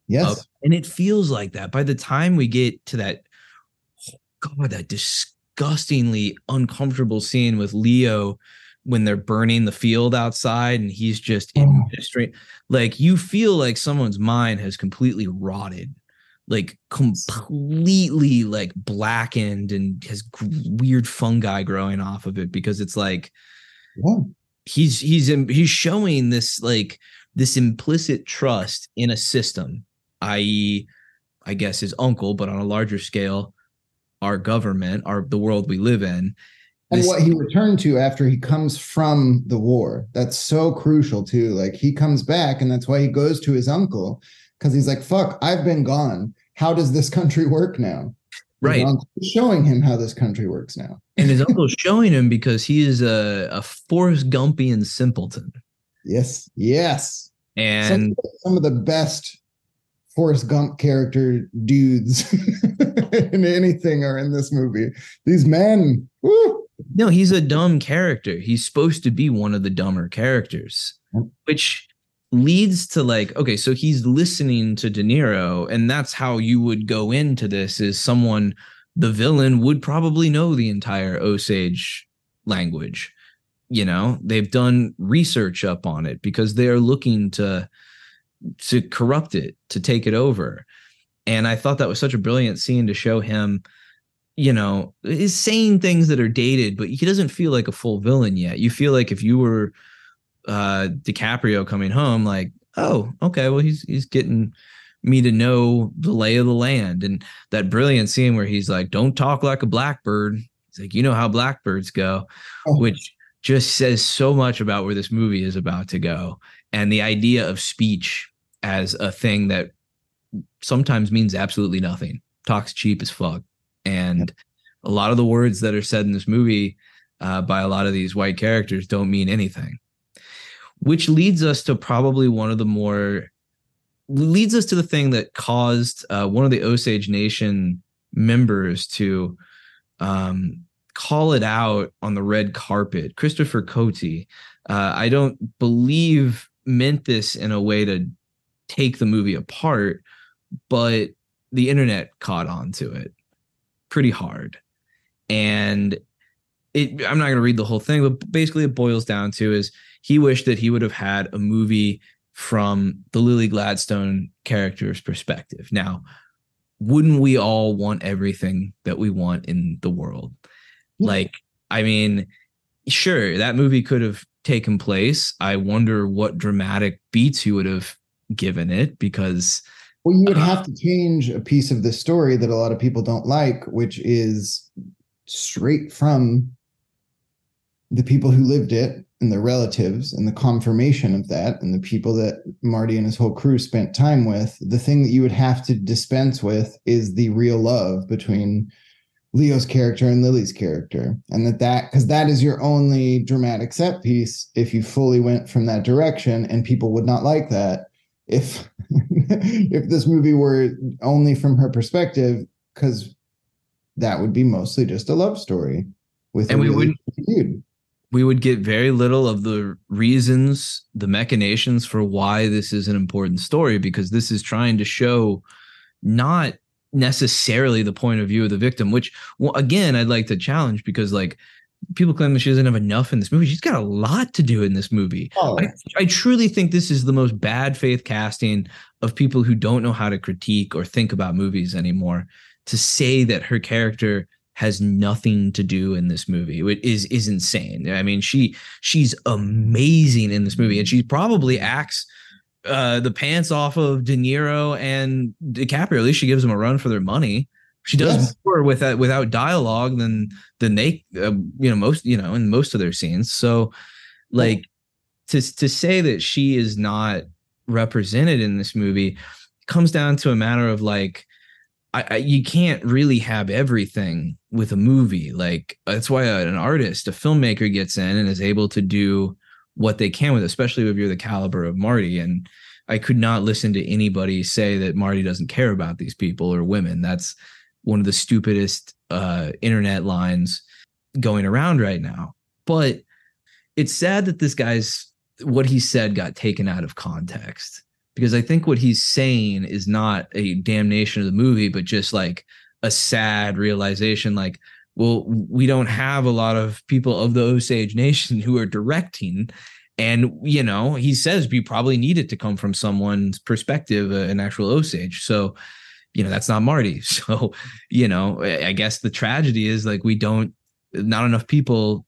Yes. And it feels like that. By the time we get to that, oh God, that disgustingly uncomfortable scene with Leo when they're burning the field outside and he's just in oh. straight like you feel like someone's mind has completely rotted like completely like blackened and has weird fungi growing off of it because it's like he's he's he's showing this like this implicit trust in a system i.e i guess his uncle but on a larger scale our government our the world we live in and what he returned to after he comes from the war. That's so crucial too. Like he comes back and that's why he goes to his uncle because he's like fuck i've been gone. How does this country work now? Right. showing him how this country works now. And his uncle's showing him because he is a, a forrest gumpian simpleton. Yes yes. And some, some of the best Forrest Gump character dudes *laughs* in anything are in this movie. These men, woo, no, he's a dumb character. He's supposed to be one of the dumber characters, which leads to like, okay, so he's listening to De Niro, and that's how you would go into this is someone the villain would probably know the entire Osage language. You know, they've done research up on it because they're looking to to corrupt it, to take it over. And I thought that was such a brilliant scene to show him you know, is saying things that are dated, but he doesn't feel like a full villain yet. You feel like if you were uh DiCaprio coming home, like, oh, okay, well, he's he's getting me to know the lay of the land. And that brilliant scene where he's like, Don't talk like a blackbird. He's like, you know how blackbirds go, oh. which just says so much about where this movie is about to go. And the idea of speech as a thing that sometimes means absolutely nothing. Talks cheap as fuck. And a lot of the words that are said in this movie uh, by a lot of these white characters don't mean anything, which leads us to probably one of the more leads us to the thing that caused uh, one of the Osage Nation members to um, call it out on the red carpet. Christopher Cote, uh, I don't believe meant this in a way to take the movie apart, but the internet caught on to it pretty hard. And it, I'm not going to read the whole thing, but basically it boils down to is he wished that he would have had a movie from the Lily Gladstone character's perspective. Now, wouldn't we all want everything that we want in the world? Like, I mean, sure, that movie could have taken place. I wonder what dramatic beats you would have given it because well, you would uh, have to change a piece of the story that a lot of people don't like, which is straight from the people who lived it and the relatives and the confirmation of that and the people that Marty and his whole crew spent time with, the thing that you would have to dispense with is the real love between Leo's character and Lily's character. And that that because that is your only dramatic set piece if you fully went from that direction and people would not like that if *laughs* if this movie were only from her perspective because that would be mostly just a love story with and we really would we would get very little of the reasons, the machinations for why this is an important story because this is trying to show not necessarily the point of view of the victim, which well, again, I'd like to challenge because like people claim that she doesn't have enough in this movie. She's got a lot to do in this movie. Oh. I, I truly think this is the most bad faith casting of people who don't know how to critique or think about movies anymore to say that her character has nothing to do in this movie. It is is insane. I mean, she she's amazing in this movie, and she probably acts uh, the pants off of De Niro and DiCaprio. At least she gives them a run for their money. She does yes. more with that without dialogue than than they uh, you know most you know in most of their scenes. So like to to say that she is not represented in this movie comes down to a matter of like I, I, you can't really have everything with a movie. Like that's why an artist, a filmmaker, gets in and is able to do what they can with, it, especially if you're the caliber of Marty. And I could not listen to anybody say that Marty doesn't care about these people or women. That's one of the stupidest uh, internet lines going around right now. But it's sad that this guy's what he said got taken out of context because I think what he's saying is not a damnation of the movie, but just like a sad realization like, well, we don't have a lot of people of the Osage Nation *laughs* who are directing. And, you know, he says we probably need it to come from someone's perspective, uh, an actual Osage. So, you know, that's not Marty. *laughs* So, you know, I guess the tragedy is like we don't, not enough people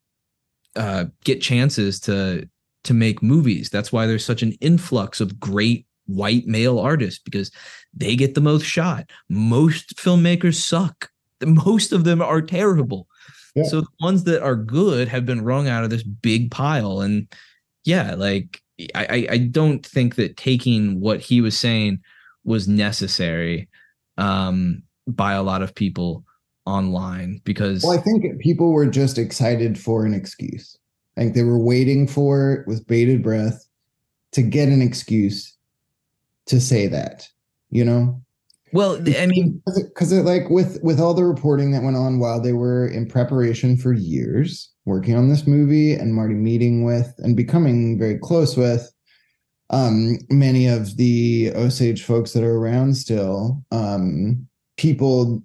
uh, get chances to to make movies. That's why there's such an influx of great white male artists because they get the most shot. Most filmmakers suck. *laughs* Most of them are terrible. Yeah. So the ones that are good have been wrung out of this big pile. And yeah, like I, I don't think that taking what he was saying was necessary um, by a lot of people online because well, I think people were just excited for an excuse. I think they were waiting for it with bated breath to get an excuse to say that, you know? Well, I mean, because it like with with all the reporting that went on while they were in preparation for years working on this movie, and Marty meeting with and becoming very close with um, many of the Osage folks that are around still, um, people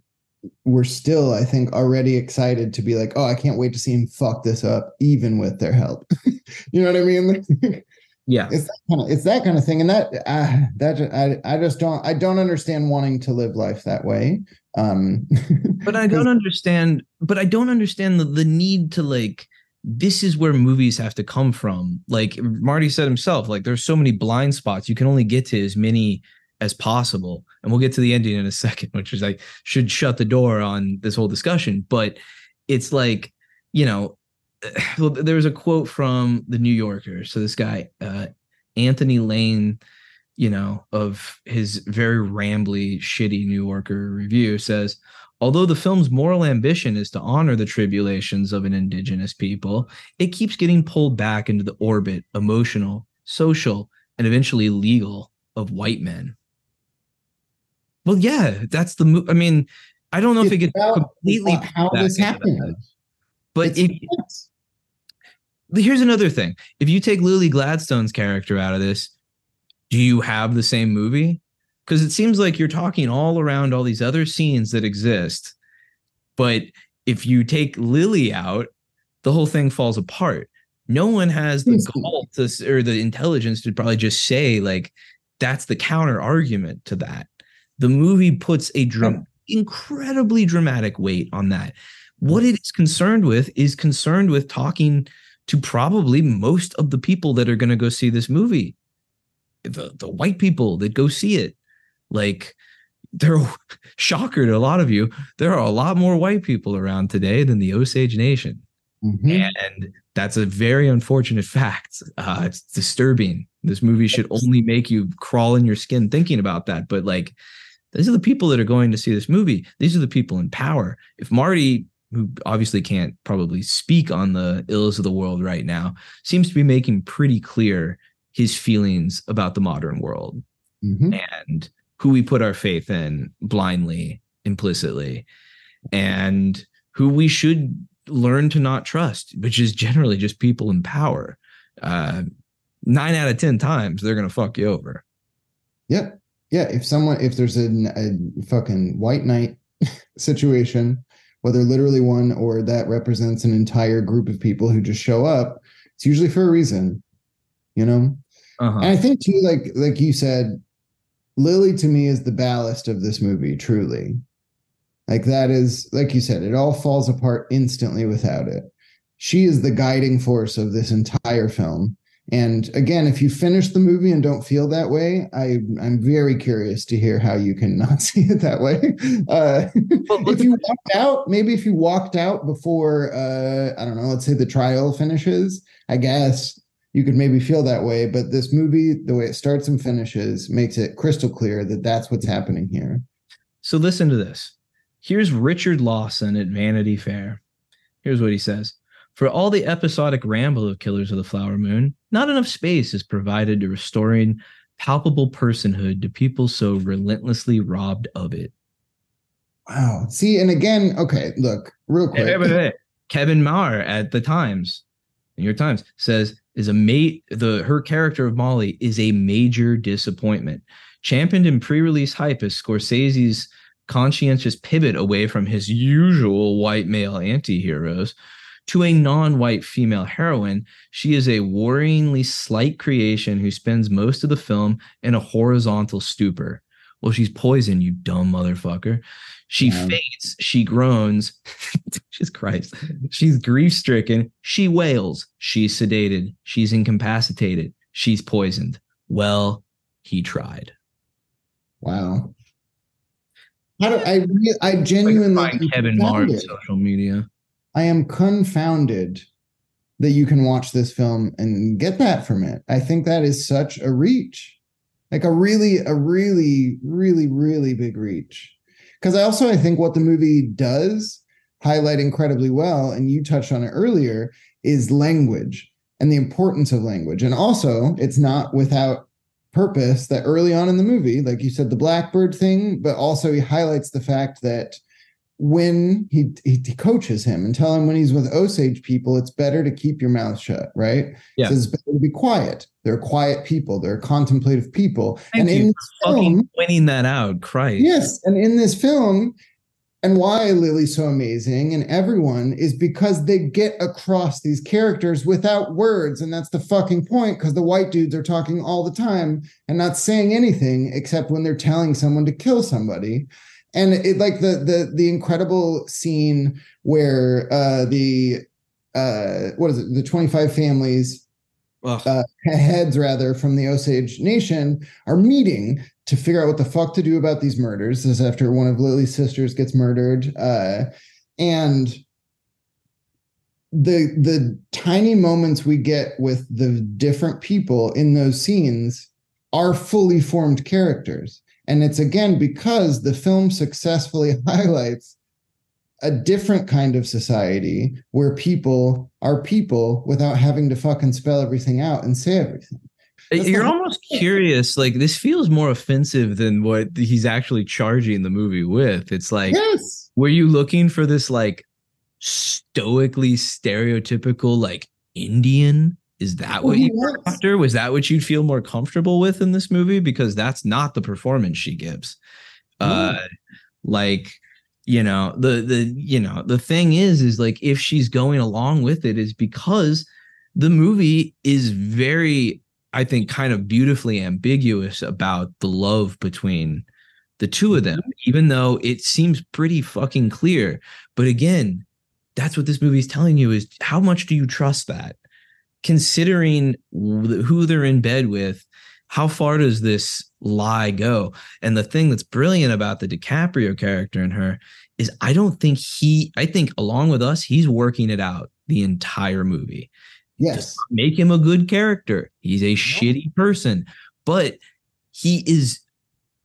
were still, I think, already excited to be like, oh, I can't wait to see him fuck this up, even with their help. *laughs* you know what I mean? *laughs* yeah. It's that kind of it's that kind of thing and that uh, that I, I just don't i don't understand wanting to live life that way um *laughs* but i don't understand but i don't understand the, the need to like this is where movies have to come from. Like marty said himself like there's so many blind spots you can only get to as many as possible and we'll get to the ending in a *laughs* second which is like should shut the door on this whole discussion but it's like you know *sighs* well, there was a quote from the New Yorker. So this guy, uh, Anthony Lane, you know, of his very rambly, shitty New Yorker review says, although the film's moral ambition is to honor the tribulations of an indigenous people, it keeps getting pulled back into the orbit, emotional, social, and eventually legal of white men. Well, yeah, that's the. Mo- I mean, I don't know it's if it gets completely how this happened. But if, here's another thing. If you take Lily Gladstone's character out of this, do you have the same movie? Because it seems like you're talking all around all these other scenes that exist. But if you take Lily out, the whole thing falls apart. No one has the gall to, or the intelligence to probably just say, like, that's the counter argument to that. the movie puts a drum incredibly dramatic weight on that. What it is concerned with is concerned with talking to probably most of the people that are going to go see this movie. The the white people that go see it. Like they're *laughs* shocker to a lot of you. There are a lot more white people around today than the Osage Nation. Mm-hmm. And that's a very unfortunate fact. Uh, it's disturbing. This movie should only make you crawl in your skin thinking about that. But like, these are the people that are going to see this movie. These are the people in power. If Marty, who obviously can't probably speak on the ills of the world right now, seems to be making pretty clear his feelings about the modern world mm-hmm. and who we put our faith in blindly, implicitly, and who we should learn to not trust, which is generally just people in power. Uh, nine out of 10 times, they're going to fuck you over. Yep. Yeah. If someone, if there's a fucking white knight *laughs* situation, whether literally one or that represents an entire group of people who just show up, it's usually for a reason, you know? Uh-huh. And I think too, like, like you said, Lily to me is the ballast of this movie, truly. Like that is, like you said, it all falls apart instantly without it. She is the guiding force of this entire film. And again, if you finish the movie and don't feel that way, I I'm very curious to hear how you can not *laughs* see it that way. Uh, if you walked out, maybe if you walked out before uh, I don't know, let's say the trial finishes, I guess you could maybe feel that way. But this movie, the way it starts and finishes, makes it crystal clear that that's what's happening here. So listen to this. Here's Richard Lawson at Vanity Fair. Here's what he says. For all the episodic ramble of Killers of the Flower Moon, not enough space is provided to restoring palpable personhood to people so relentlessly robbed of it. Wow. See, and again, okay, look, real quick. Kevin Maher at the Times, New York Times, says is a mate the her character of Molly is a major disappointment. Championed in pre-release hype as Scorsese's conscientious pivot away from his usual white male anti-heroes to a non-white female heroine she is a worryingly slight creation who spends most of the film in a horizontal stupor. Well she's poisoned you dumb motherfucker. She yeah. faints she groans. *laughs* Jesus christ. She's grief-stricken she wails. She's sedated she's incapacitated she's poisoned. Well he tried. Wow. How do I? I genuinely I Kevin Martin social media. I am confounded that you can watch this film and get that from it. I think that is such a reach, like a really, a really, really, really big reach. Because I also I think what the movie does highlight incredibly well, and you touched on it earlier, is language and the importance of language. And also, it's not without purpose that early on in the movie, like you said, the Blackbird thing, but also he highlights the fact that when he, he, coaches him and tell him when he's with Osage people, it's better to keep your mouth shut, right? Yeah. Says it's better to be quiet. They're quiet people. They're contemplative people. Thank and in film, pointing that out, Christ. Yes, and in this film, and why Lily's so amazing and everyone is because they get across these characters without words. And that's the fucking point because the white dudes are talking all the time and not saying anything except when they're telling someone to kill somebody. And it like the the the incredible scene where uh the uh what is it, the 25 families uh, heads rather from the Osage Nation are meeting to figure out what the fuck to do about these murders. This is after one of Lily's sisters gets murdered, uh, and the the tiny moments we get with the different people in those scenes are fully formed characters. And it's again because the film successfully *laughs* highlights a different kind of society where people are people without having to fucking spell everything out and say everything. That's You're almost curious. Like this feels more offensive than what he's actually charging the movie with. It's like, yes. were you looking for this like stoically stereotypical like Indian? Is that what you were after? Was that what you'd feel more comfortable with in this movie? Because that's not the performance she gives. Uh, like you know the the you know the thing is is like if she's going along with it is because the movie is very I think, kind of beautifully ambiguous about the love between the two of them, even though it seems pretty fucking clear. But again, that's what this movie is telling you is how much do you trust that? Considering who they're in bed with, how far does this lie go? And the thing that's brilliant about the DiCaprio character in her is I don't think he, I think along with us, he's working it out the entire movie. Yes. make him a good character. He's a yeah. shitty person, but he is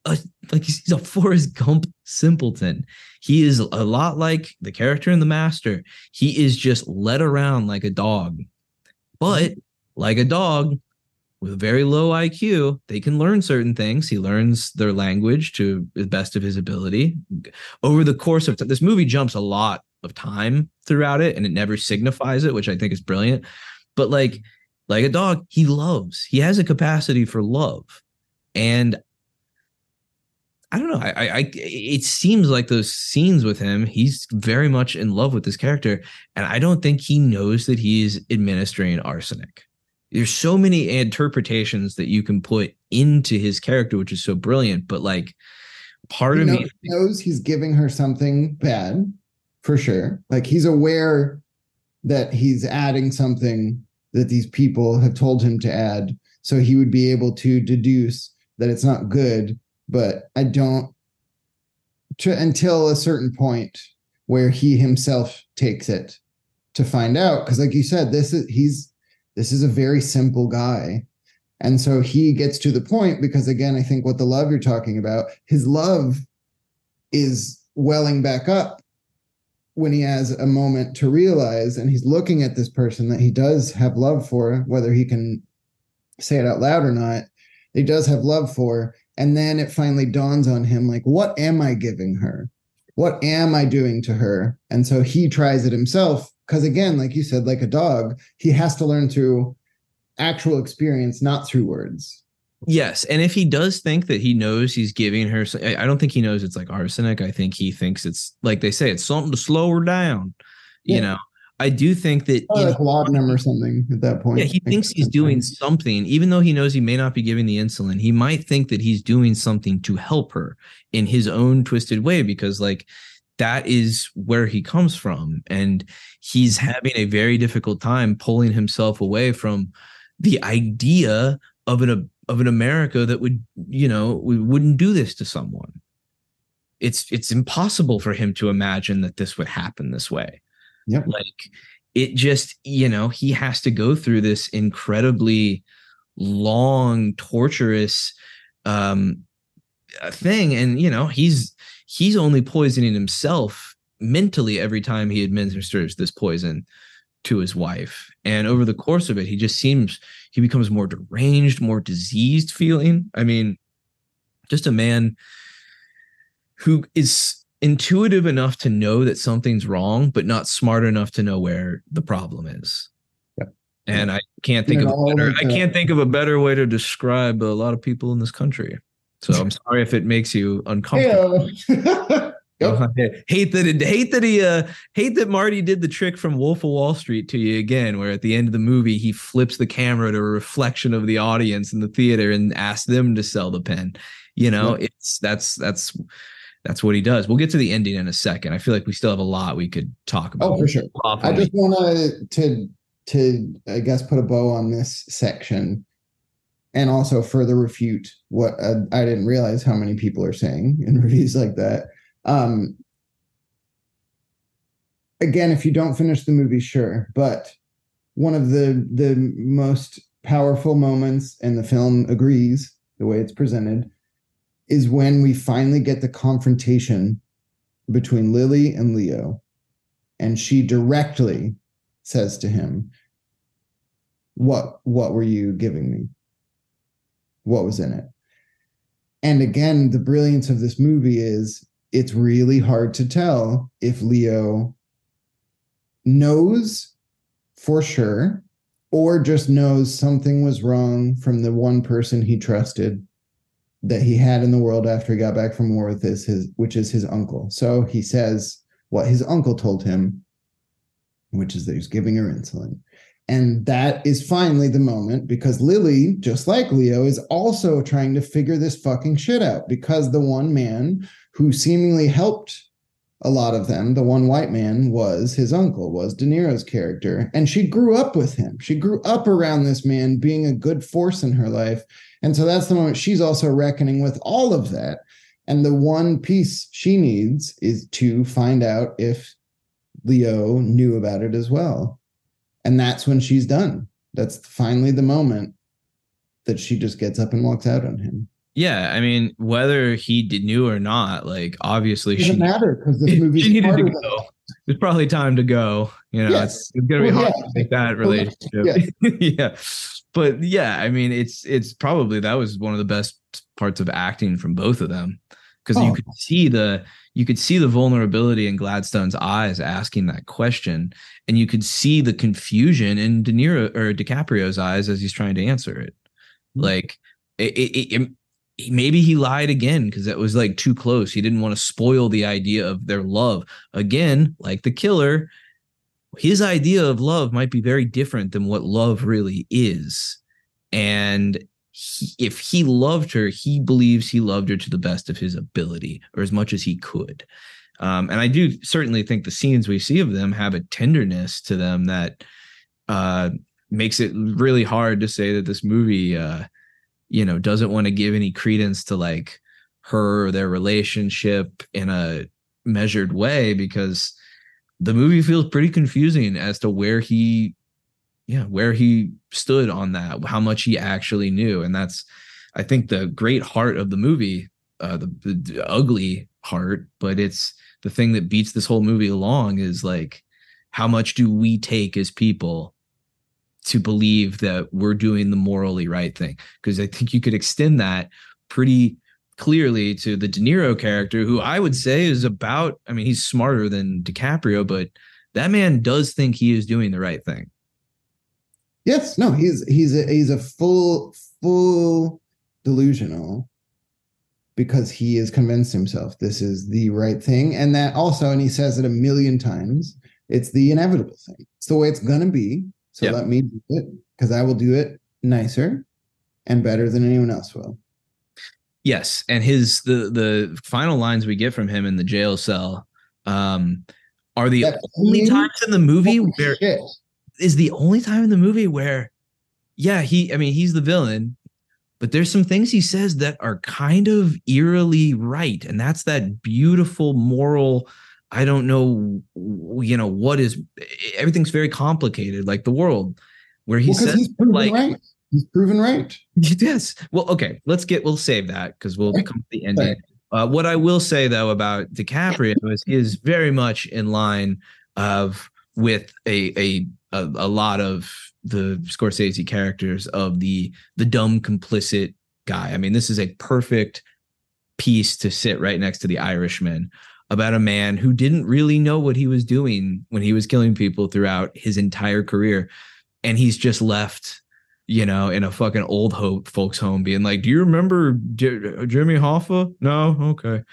a like he's a Forrest Gump simpleton. He is a lot like the character in The Master. He is just led around like a dog. But mm-hmm. like a dog with a very low IQ, they can learn certain things. He learns their language to the best of his ability. Over the course of t- this movie jumps a lot of time throughout it and it never signifies it, which I think is brilliant. But like like a dog, he loves. He has a capacity for love. And I don't know. I, I, it seems like those scenes with him, he's very much in love with this character, and I don't think he knows that he's administering arsenic. There's so many interpretations that you can put into his character, which is so brilliant. But like, part he of knows, me knows he's giving her something bad, for sure. Like he's aware that he's adding something that these people have told him to add, so he would be able to deduce that it's not good but I don't to, until a certain point where he himself takes it to find out because like you said this is he's this is a very simple guy. And so he gets to the point because again i think what the love you're talking about his love is welling back up when he has a moment to realize and he's looking at this person that he does have love for whether he can say it out loud or not he does have love for and then it finally dawns on him like, what am I giving her? What am I doing to her? And so he tries it himself. Because again, like you said, like a dog, he has to learn through actual experience, not through words. Yes, and if he does think that he knows he's giving her, I don't think he knows it's like arsenic. I think he thinks it's like they say it's something to slow her down. Yeah. You know, I do think that oh, like laudanum or something at that point. Yeah, he thinks he's doing something, even though he knows he may not be giving the insulin. He might think that he's doing something to help her in his own twisted way because, like, that is where he comes from, and he's mm-hmm. having a very difficult time pulling himself away from the idea of an of an America that would, you know, we wouldn't do this to someone. It's it's impossible for him to imagine that this would happen this way Yep. Like it just, you know, he has to go through this incredibly long, torturous um uh, thing. And, you know, he's he's only poisoning himself mentally every time he administers this poison to his wife. And over the course of it, he just seems he becomes more deranged, more diseased feeling. I mean, just a man who is intuitive enough to know that something's wrong, but not smart enough to know where the problem is. Yep. And I can't think of a better, I can't think of a better way to describe a lot of people in this country. So I'm *laughs* sorry if it makes you uncomfortable. *laughs* yep. *laughs* hate that it, hate that he uh hate that Marty did the trick from Wolf of Wall Street to you again, where at the end of the movie he flips the camera to a reflection of the audience in the theater and asks them to sell the pen. You know, yep. it's that's that's that's what he does. We'll get to the ending in a second. I feel like we still have a lot we could talk about. Oh, for sure. I just want to to I guess put a bow on this section and also further refute what uh, I didn't realize how many people are saying in *laughs* reviews like that. Um, again, if you don't finish the movie, sure, but one of the the most powerful moments, and the film agrees the way it's presented, is when we finally get the confrontation between Lily and Leo. And she directly says to him, What what were you giving me? What was in it? And again, the brilliance of this movie is it's really hard to tell if Leo knows for sure or just knows something was wrong from the one person he trusted that he had in the world after he got back from war with his, his which is his uncle. So he says what his uncle told him, which is that he's giving her insulin. And that is finally the moment because Lily, just like Leo, is also trying to figure this fucking shit out because the one man who seemingly helped a lot of them, the one white man was his uncle, was De Niro's character. And she grew up with him. She grew up around this man being a good force in her life. And so that's the moment she's also reckoning with all of that. And the one piece she needs is to find out if Leo knew about it as well. And that's when she's done. That's finally the moment that she just gets up and walks out on him. Yeah, I mean, whether he did knew or not, like obviously It doesn't she, matter because this *laughs* movie's she needed to go. It's probably time to go. You know, Yes. it's, it's gonna be Well, hard yeah. to make that relationship. *laughs* yeah. But yeah, I mean, it's it's probably that was one of the best parts of acting from both of them. Because you Oh. could see the you could see the vulnerability in Gladstone's eyes asking that question, and you could see the confusion in De Niro or DiCaprio's eyes as he's trying to answer it. Mhm. Like it, it, it, maybe he lied again because that was like too close. He didn't want to spoil the idea of their love again, like the killer. His idea of love might be very different than what love really is, and he, if he loved her, he believes he loved her to the best of his ability or as much as he could. Um, and I do certainly think the scenes we see of them have a tenderness to them that uh, makes it really hard to say that this movie, uh, you know, doesn't want to give any credence to like her or their relationship in a measured way because the movie feels pretty confusing as to where he yeah where he stood on that how much he actually knew and that's i think the great heart of the movie uh the, the ugly heart but it's the thing that beats this whole movie along is like how much do we take as people to believe that we're doing the morally right thing because i think you could extend that pretty clearly to the De Niro character, who I would say is about, I mean, he's smarter than DiCaprio, but that man does think he is doing the right thing. Yes, no, he's he's a, he's a full full delusional because he has convinced himself this is the right thing, and that also, and he says it a million times, it's the inevitable thing. It's the way it's gonna be. So let me do it because I will do it nicer and better than anyone else will. Yes, and his the the final lines we get from him in the jail cell um are the That only scene- times in the movie Holy where shit. is the only time in the movie where yeah he i mean he's the villain but there's some things he says that are kind of eerily right and that's that beautiful moral i don't know you know what is everything's very complicated like the world where he Well, says he's proven like right. He's proven right. *laughs* yes well okay let's get we'll save that because we'll Okay. come to the ending Sorry. uh, what I will say though about DiCaprio is he is very much in line of with a a a, a lot of the Scorsese characters of the the dumb complicit guy. I mean, this is a perfect piece to sit right next to the Irishman about a man who didn't really know what he was doing when he was killing people throughout his entire career, and he's just left you know, in a fucking old ho- folks home, being like, "Do you remember J- Jimmy Hoffa?" No, okay.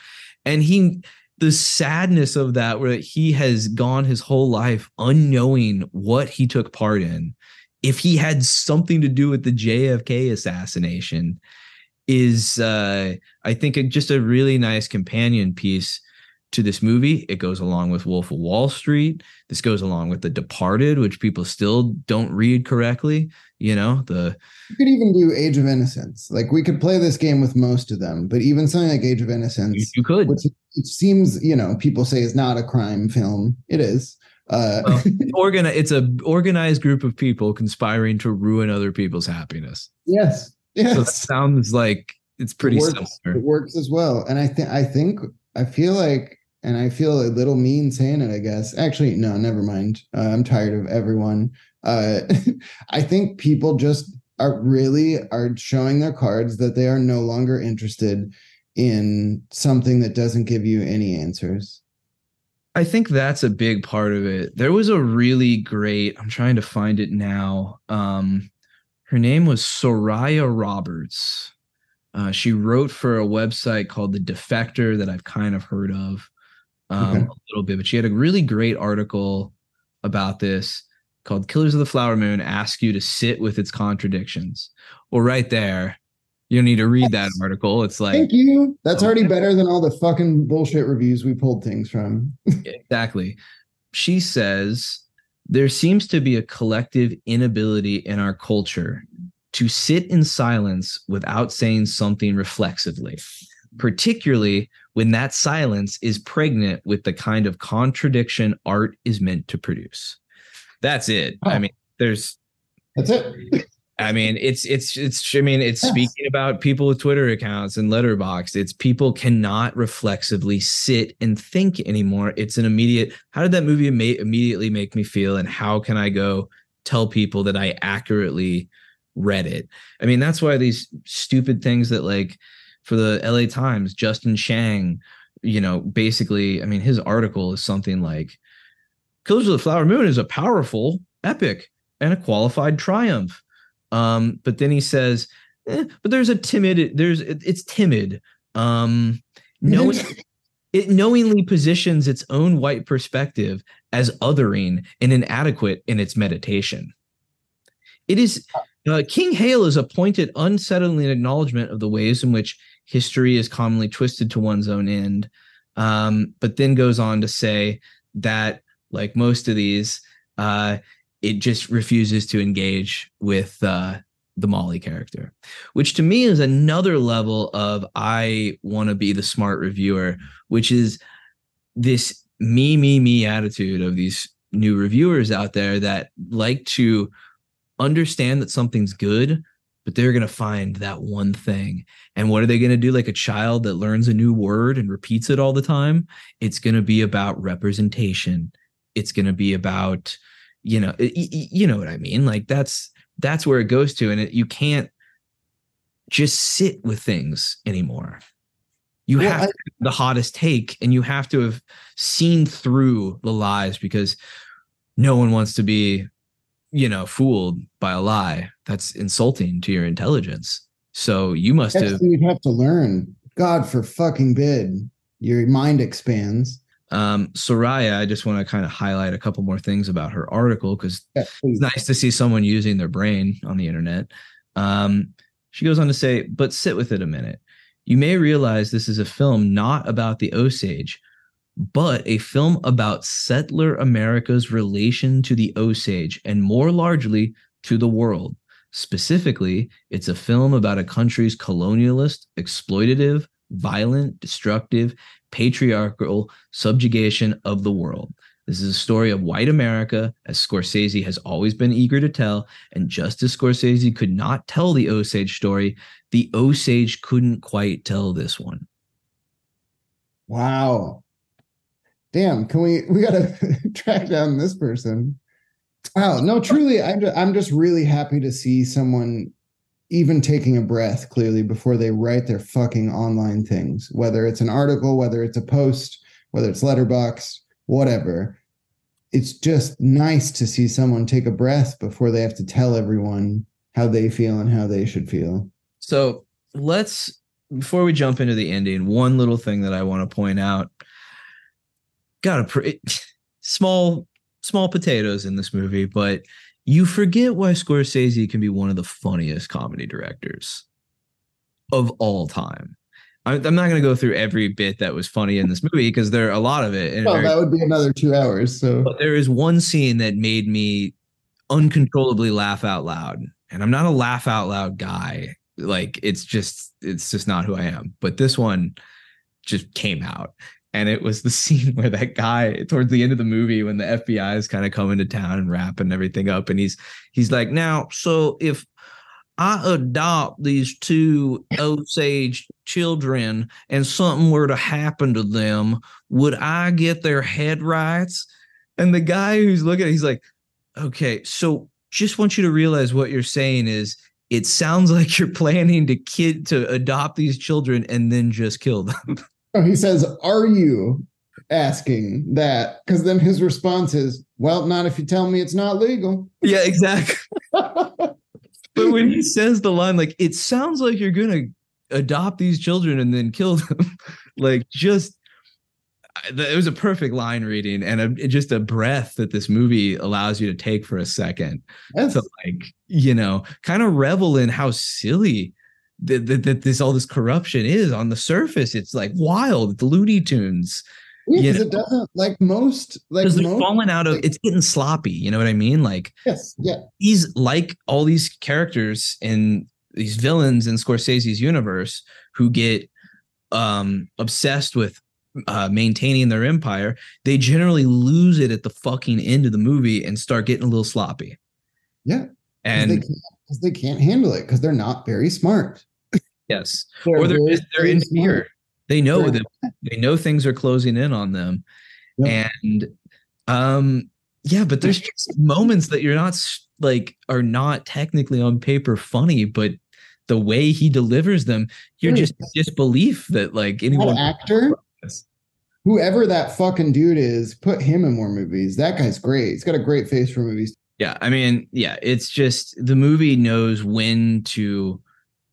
And he, the sadness of that, where he has gone his whole life unknowing what he took part in, if he had something to do with the JFK assassination, is uh, I think just a really nice companion piece to this movie. It goes along with Wolf of Wall Street. This goes along with The Departed, which people still don't read correctly. You know, the You could even do Age of Innocence. Like we could play this game with most of them, but even something like Age of Innocence, you could. which it seems, you know, people say is not a crime film. It is. Uh, Well, *laughs* it's a organized group of people conspiring to ruin other people's happiness. yes, So that sounds like it's pretty it works, similar. It works as well, and I think I think I feel like, and I feel a little mean saying it. I guess actually, no, never mind. Uh, I'm tired of everyone. Uh, *laughs* I think people just are really are showing their cards that they are no longer interested in something that doesn't give you any answers. I think that's a big part of it. There was a really great, I'm trying to find it now. Um, her name was Soraya Roberts. Uh, she wrote for a website called The Defector that I've kind of heard of um, Okay. a little bit, but she had a really great article about this. called Killers of the Flower Moon Ask you to sit with its contradictions. Well, right there, you don't need to read that article. It's like Thank you. That's already better than all the fucking bullshit reviews we pulled things from. *laughs* exactly. She says there seems to be a collective inability in our culture to sit in silence without saying something reflexively, particularly when that silence is pregnant with the kind of contradiction art is meant to produce. That's it. I Oh. mean, there's That's it. I mean, it's it's it's. I mean, it's Yes. speaking about people with Twitter accounts and Letterboxd. It's people cannot reflexively sit and think anymore. It's an immediate. How did that movie ma- immediately make me feel, and how can I go tell people that I accurately read it? I mean, that's why these stupid things that like for the L.A. Times, Justin Chang, you know, basically, I mean, his article is something like, "Killers of the Flower Moon is a powerful epic and a qualified triumph." Um, but then he says, eh, but there's a timid, there's it- it's timid. Um, knowing *laughs* it knowingly positions its own white perspective as othering and inadequate in its meditation. It is uh, King Hale is a pointed, unsettling acknowledgement of the ways in which history is commonly twisted to one's own end. Um, but then goes on to say that, like most of these, uh, it just refuses to engage with uh, the Molly character, which to me is another level of I want to be the smart reviewer, which is this me, me, me attitude of these new reviewers out there that like to understand that something's good, but they're going to find that one thing. And what are they going to do? Like a child that learns a new word and repeats it all the time? It's going to be about representation. It's going to be about, you know, you know what I mean? Like that's that's where it goes to, and it, you can't just sit with things anymore. You Well, have I- have the hottest take, and you have to have seen through the lies because no one wants to be, you know, fooled by a lie that's insulting to your intelligence. So you must That's have. you'd have to learn. God for fucking bid. Your mind expands. Um, Soraya, I just want to kind of highlight a couple more things about her article because Yeah, it's nice to see someone using their brain on the internet. Um, she goes on to say, but sit with it a minute. You may realize this is a film not about the Osage, but a film about settler America's relation to the Osage and more largely to the world. Specifically, it's a film about a country's colonialist, exploitative, violent, destructive, patriarchal subjugation of the world. This is a story of white America, as Scorsese has always been eager to tell. And just as Scorsese could not tell the Osage story, the Osage couldn't quite tell this one. Wow. Damn, can we we gotta *laughs* track down this person. Wow, no, truly, I'm just, I'm just really happy to see someone even taking a breath clearly before they write their fucking online things, whether it's an article, whether it's a post, whether it's Letterboxd, whatever. It's just nice to see someone take a breath before they have to tell everyone how they feel and how they should feel. So let's, before we jump into the ending, one little thing that I want to point out. Got a pretty small, small potatoes in this movie, but you forget why Scorsese can be one of the funniest comedy directors of all time. I'm not going to go through every bit that was funny in this movie because there are a lot of it. And Well, very- that would be another two hours. So but there is one scene that made me uncontrollably laugh out loud. And I'm not a laugh out loud guy. Like it's just it's just not who I am. But this one just came out. And it was the *laughs* scene where that guy towards the end of the movie when the FBI is kind of coming to town and wrapping everything up. And he's he's like, now, so if I adopt these two Osage children and something were to happen to them, would I get their head rights? And the guy who's looking, he's like, okay, so just want you to realize what you're saying is it sounds *laughs* like you're planning to kid to adopt these children and then just kill them. *laughs* Oh, he says, Are you asking that? Because then his response is, Well, not if you tell me it's not legal. yeah, exactly. *laughs* But when he says the line, like, it sounds like you're gonna adopt these children and then kill them, *laughs* like just it was a perfect line reading and a, just a breath that this movie allows you to take for a second Yes. to like you know kind of revel in how silly that, that, this all this corruption is on the surface it's like wild the looney tunes Yeah, it doesn't like most like they're most falling out of like- it's getting sloppy you know what i mean like yes, yeah. he's like all these characters in these villains in Scorsese's universe who get um obsessed with uh maintaining their empire they generally lose it at the fucking end of the movie and start getting a little sloppy Yeah. 'Cause they and can't, they can't handle it because they're not very smart. Yes or they're very, just they're in fear they know They're- that they know things are closing in on them Yep. and um yeah but there's just moments that you're not like are not technically on paper funny but the way he delivers them you're just disbelief that like That anyone actor, whoever that fucking dude is, put him in more movies. That guy's great. He's got a great face for movies. yeah i mean yeah it's just the movie knows when to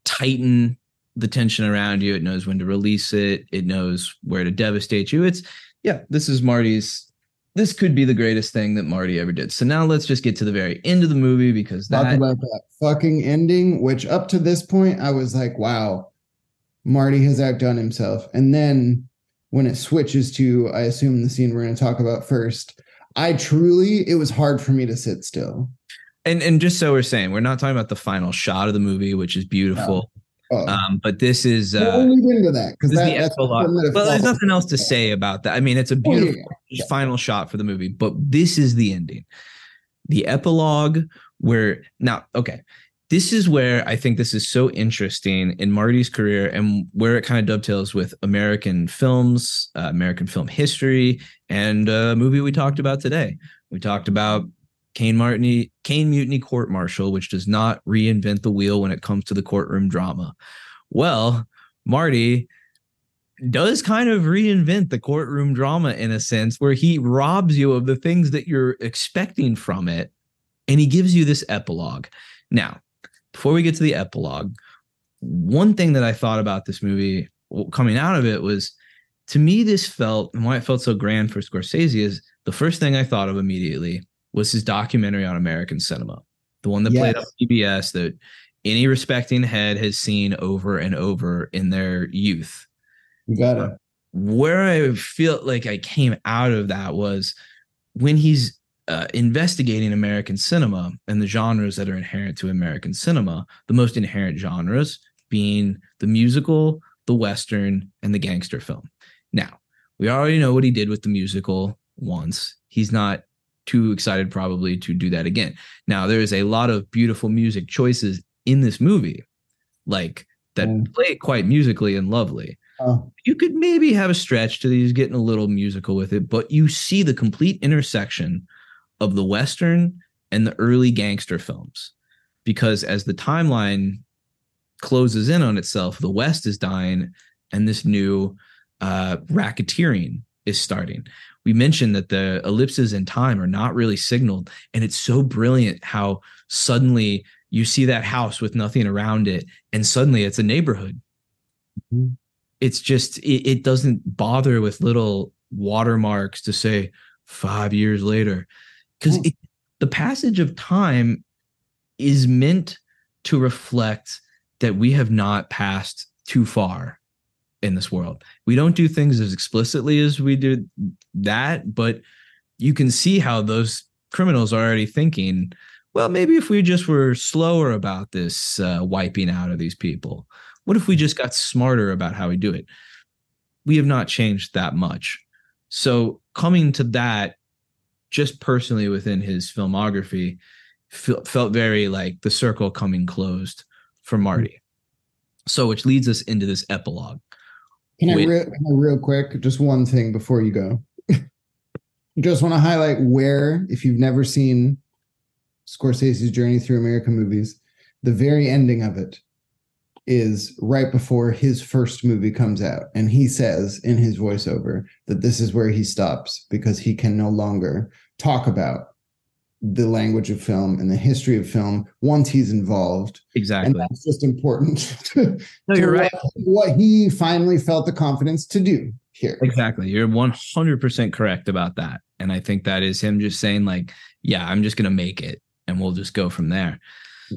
tighten the tension around you. It knows when to release it. It knows where to devastate you. It's yeah this is marty's this could be the greatest thing that marty ever did. So now let's just get to the very end of the movie because Talk that about that fucking ending, which up to this point I was like, wow, Marty has outdone himself. And then when it switches to, I assume the scene we're going to talk about first, I truly, it was hard for me to sit still. and and just so we're saying we're not talking about the final shot of the movie which is beautiful Oh, um but this is we'll uh lead into that because that, the that's that well there's nothing else to say about that. I mean it's a Oh, yeah, beautiful yeah. final shot for the movie but this is the ending. The epilogue where now okay this is where i think this is so interesting in marty's career and where it kind of dovetails with american films uh, american film history and a movie we talked about today. We talked about Caine Martini, Caine Mutiny Court Martial, which does not reinvent the wheel when it comes to the courtroom drama. Well, Marty does kind of reinvent the courtroom drama in a sense where he robs you of the things that you're expecting from it and he gives you this epilogue. Now, before we get to the epilogue, one thing that I thought about this movie coming out of it was to me, this felt and why it felt so grand for Scorsese is the first thing I thought of immediately was his documentary on American cinema, the one that played on Yes. PBS that any respecting head has seen over and over in their youth. You got it. Where I feel like I came out of that was when he's uh, investigating American cinema and the genres that are inherent to American cinema, the most inherent genres being the musical, the Western, and the gangster film. Now, we already know what he did with the musical once. He's not too excited, probably, to do that again. Now, there is a lot of beautiful music choices in this movie, like that Mm. play it quite musically and lovely. Oh, You could maybe have a stretch to these getting a little musical with it, but you see the complete intersection of the Western and the early gangster films. Because as the timeline closes in on itself, the West is dying and this new uh, racketeering is starting. We mentioned that the ellipses in time are not really signaled. And it's so brilliant how suddenly you see that house with nothing around it, and suddenly it's a neighborhood. Mhm. It's just, it, it doesn't bother with little watermarks to say five years later. Because the passage of time is meant to reflect that we have not passed too far in this world. We don't do things as explicitly as we did that, but you can see how those criminals are already thinking, well, maybe if we just were slower about this uh, wiping out of these people, what if we just got smarter about how we do it? We have not changed that much. So coming to that, just personally within his filmography, fe- felt very like the circle coming closed for Marty. So, which leads us into this epilogue. Can I, Wait. re- can I real quick, just one thing before you go? *laughs* just want to highlight where, if you've never seen Scorsese's journey through American movies, the very ending of it is right before his first movie comes out. And he says in his voiceover that this is where he stops because he can no longer talk about the language of film and the history of film once he's involved. And Exactly. that's just important *laughs* to, No, you're right. what, what he finally felt the confidence to do. here. Exactly. You're 100% correct about that. And I think that is him just saying, like, yeah, I'm just going to make it and we'll just go from there.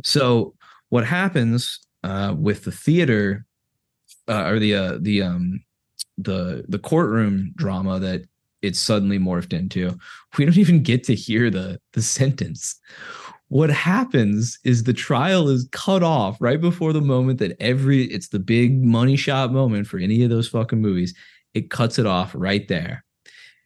So, what happens uh, with the theater uh, or the, uh, the, um, the, the courtroom drama that it's suddenly morphed into, we don't even get to hear the, the sentence. What happens is the trial is cut off right before the moment that every, it's the big money shot moment for any of those fucking movies it cuts it off right there.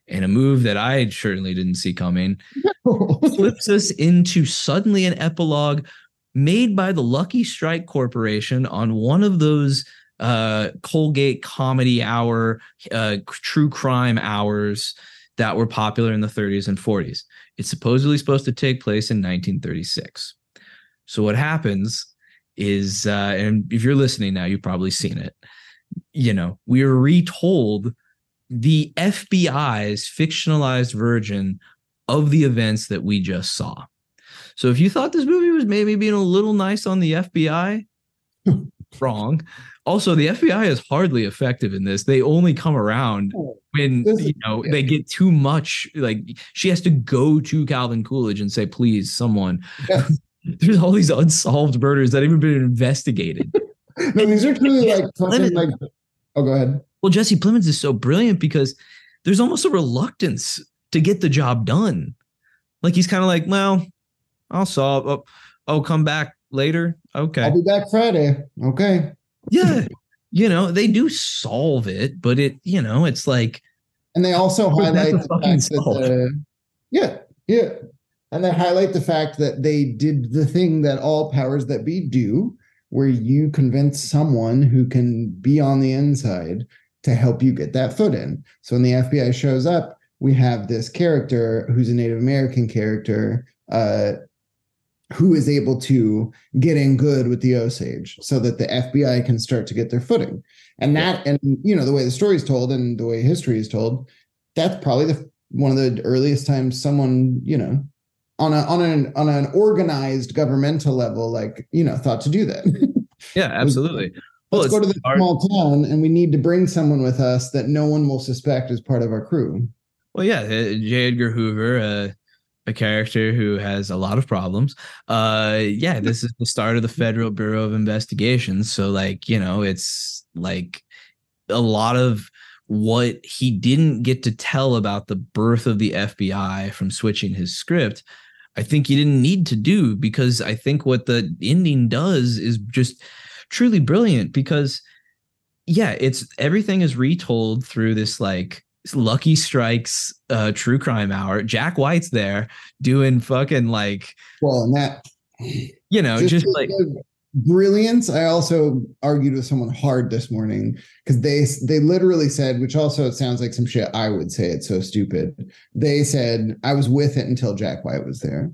And a move that I certainly didn't see coming *laughs* flips us into suddenly an epilogue made by the Lucky Strike Corporation on one of those uh, Colgate comedy hour, uh, true crime hours that were popular in the 30s and 40s. It's supposedly supposed to take place in 1936. So what happens is, uh, and if you're listening now, you've probably seen it you know, we are retold the FBI's fictionalized version of the events that we just saw. So if you thought this movie was maybe being a little nice on the FBI, wrong. Also, the FBI is hardly effective in this. They only come around oh, when you know they get too much. Like she has to go to Calvin Coolidge and say, "Please, someone." Yes. *laughs* There's all these unsolved murders that haven't been investigated. *laughs* no, these are truly like like. Oh, go ahead. Well, Jesse Plemons is so brilliant because there's almost a reluctance to get the job done. Like he's kind of like, well, I'll solve. Oh, oh, come back later. Okay, I'll be back Friday. Okay. Yeah, you know they do solve it, but it, you know, it's like. And they also highlight the fact that the, yeah, yeah, and they highlight the fact that they did the thing that all powers that be do, where you convince someone who can be on the inside to help you get that foot in. So when the FBI shows up, we have this character who's a Native American character uh, who is able to get in good with the Osage so that the FBI can start to get their footing. And that, and you know, the way the story is told and the way history is told, that's probably the one of the earliest times someone, you know, on a on an on an organized governmental level, like you know, thought to do that. *laughs* yeah, absolutely. Let's go to the small town, and we need to bring someone with us that no one will suspect is part of our crew. Well, yeah, uh, J. Edgar Hoover, uh, a character who has a lot of problems. Uh, yeah, this is the start of the Federal Bureau of Investigations. So, like, you know, it's like a lot of what he didn't get to tell about the birth of the FBI from switching his script I think you didn't need to do because I think what the ending does is just truly brilliant because yeah, it's everything is retold through this like Lucky Strikes uh true crime hour. Jack White's there doing fucking like well and that you know just, just like brilliance i also argued with someone hard this morning because they they literally said which also sounds like some shit i would say it's so stupid. They said i was with it until jack white was there.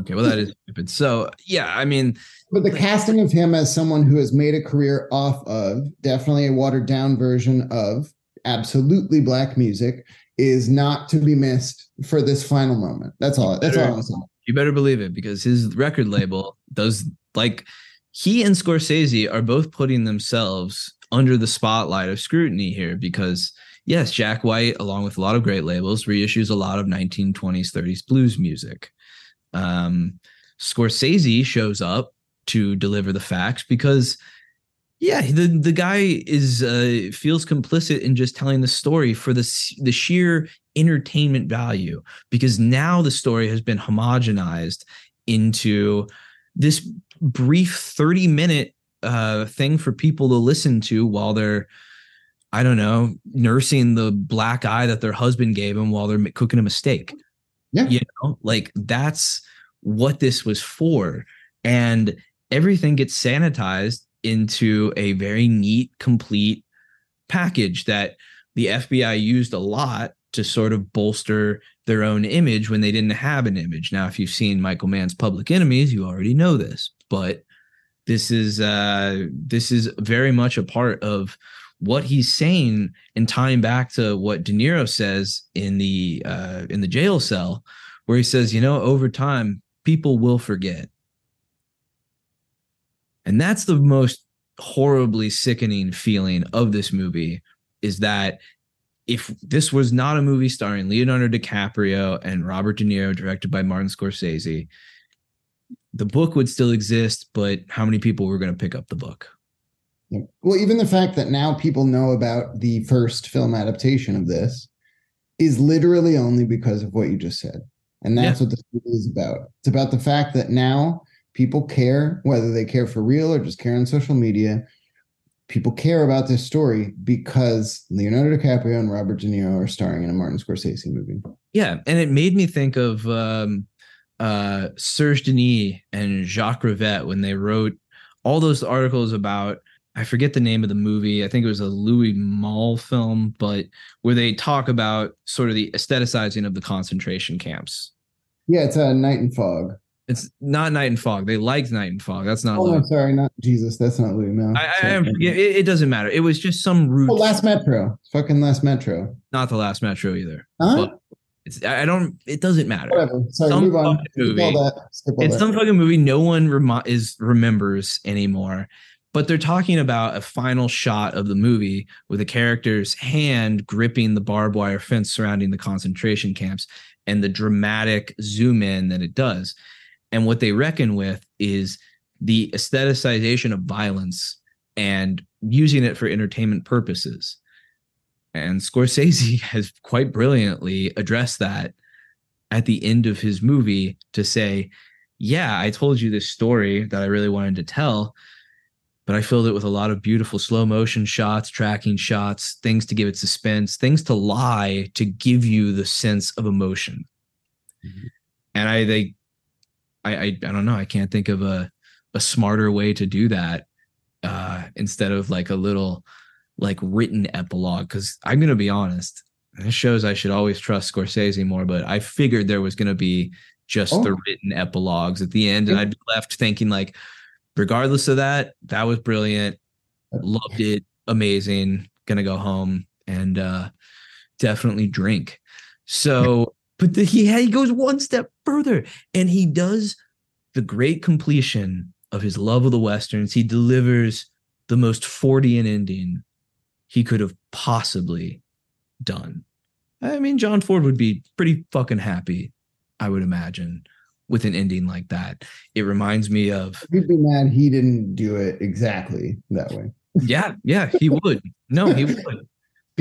Okay well that is stupid. So yeah i mean but the casting of him as someone who has made a career off of definitely a watered down version of absolutely black music is not to be missed for this final moment that's all that's all i'm saying you better believe it because his record label does like he and Scorsese are both putting themselves under the spotlight of scrutiny here because yes, Jack White, along with a lot of great labels, reissues a lot of 1920s, 30s blues music. Um, Scorsese shows up to deliver the facts because yeah, the the guy is uh, feels complicit in just telling the story for the the sheer entertainment value because now the story has been homogenized into this brief 30 minute uh, thing for people to listen to while they're I don't know, nursing the black eye that their husband gave them while they're cooking a mistake. Yeah. You know, like that's what this was for. And everything gets sanitized into a very neat, complete package that the FBI used a lot to sort of bolster their own image when they didn't have an image. Now, if you've seen Michael Mann's Public Enemies, you already know this but this is uh this is very much a part of what he's saying and tying back to what De Niro says in the uh in the jail cell where he says, you know, over time people will forget. And that's the most horribly sickening feeling of this movie is that if this was not a movie starring Leonardo DiCaprio and Robert De Niro, directed by Martin Scorsese, the book would still exist, but how many people were going to pick up the book? Well, even the fact that now people know about the first film adaptation of this is literally only because of what you just said. And that's yeah. what this movie is about. It's about the fact that now people care, whether they care for real or just care on social media. People care about this story because Leonardo DiCaprio and Robert De Niro are starring in a Martin Scorsese movie. Yeah, and it made me think of um, uh, Serge Daney and Jacques Rivette when they wrote all those articles about I forget the name of the movie. I think it was a Louis Malle film, but where they talk about sort of the aestheticizing of the concentration camps. Yeah, it's a Night and Fog. It's not Night and Fog. They liked Night and Fog. That's not. Oh, I'm sorry, not Jesus. That's not Louis Malle. I, I, I it, it, doesn't matter. It was just some root. Oh, Last Metro. Fucking Last Metro. Not the Last Metro either. Huh? It's I don't. It doesn't matter. Whatever. Sorry, some move on. Movie. It's that. some fucking movie no one rem- is remembers anymore but they're talking about a final shot of the movie with a character's hand gripping the barbed wire fence surrounding the concentration camps and the dramatic zoom in that it does. And what they reckon with is the aestheticization of violence and using it for entertainment purposes. And Scorsese *laughs* has quite brilliantly addressed that at the end of his movie to say, Yeah, I told you this story that I really wanted to tell but I filled it with a lot of beautiful slow motion shots, tracking shots, things to give it suspense, things to lie to give you the sense of emotion. Mm-hmm. And I they I, I I don't know, I can't think of a a smarter way to do that uh instead of like a little like written epilogue cuz I'm going to be honest, this shows I should always trust Scorsese more, but I figured there was going to be just oh. the written epilogues at the end and I'd be left thinking like regardless of that, that was brilliant. Loved it. Amazing. Gonna go home and uh, definitely drink. So, but the, he he goes one step further and he does the great completion of his love of the westerns. He delivers the most Fordian ending he could have possibly done. I mean, John Ford would be pretty fucking happy, I would imagine with an ending like that. It reminds me of. He'd be mad he didn't do it exactly that way. yeah, yeah, he would. No, he would.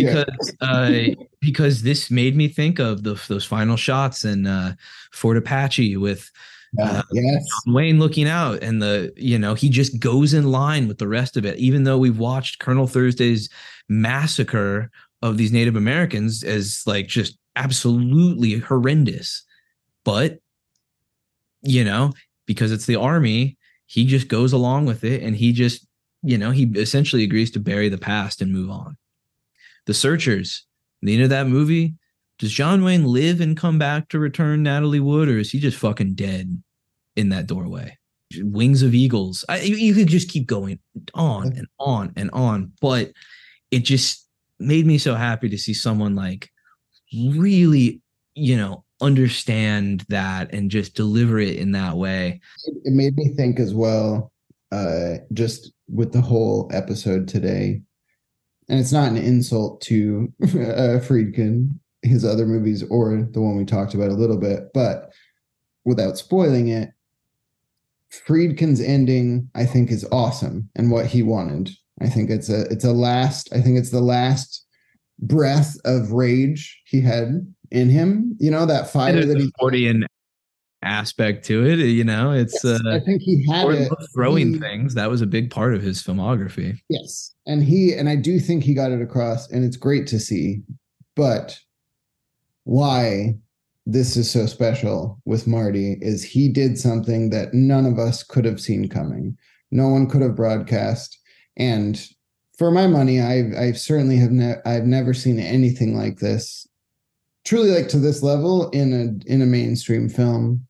Because yeah. uh, because this made me think of the, those final shots in uh, Fort Apache with uh, yes. Wayne looking out, and the you know he just goes in line with the rest of it. Even though we've watched Colonel Thursday's massacre of these Native Americans as like just absolutely horrendous, but you know, because it's the army, he just goes along with it and he just, you know, he essentially agrees to bury the past and move on. The Searchers, the end of that movie, does John Wayne live and come back to return Natalie Wood, or is he just fucking dead in that doorway? Wings of Eagles. I, you could just keep going on and on and on, but it just made me so happy to see someone like really, you know, understand that and just deliver it in that way. It made me think as well, uh, just with the whole episode today. And it's not an insult to uh, Friedkin, his other movies, or the one we talked about a little bit, but without spoiling it, Friedkin's ending, I think, is awesome and what he wanted. I think it's a it's a last. I think it's the last breath of rage he had in him. You know that fire that he's Fordian aspect to it. You know, it's. Yes, uh, I think he had it. throwing he, things. That was a big part of his filmography. Yes, and he and I do think he got it across, and it's great to see. But why this is so special with Marty is he did something that none of us could have seen coming. No one could have broadcast, and for my money, I've I've certainly have ne- I've never seen anything like this truly like to this level in a in a mainstream film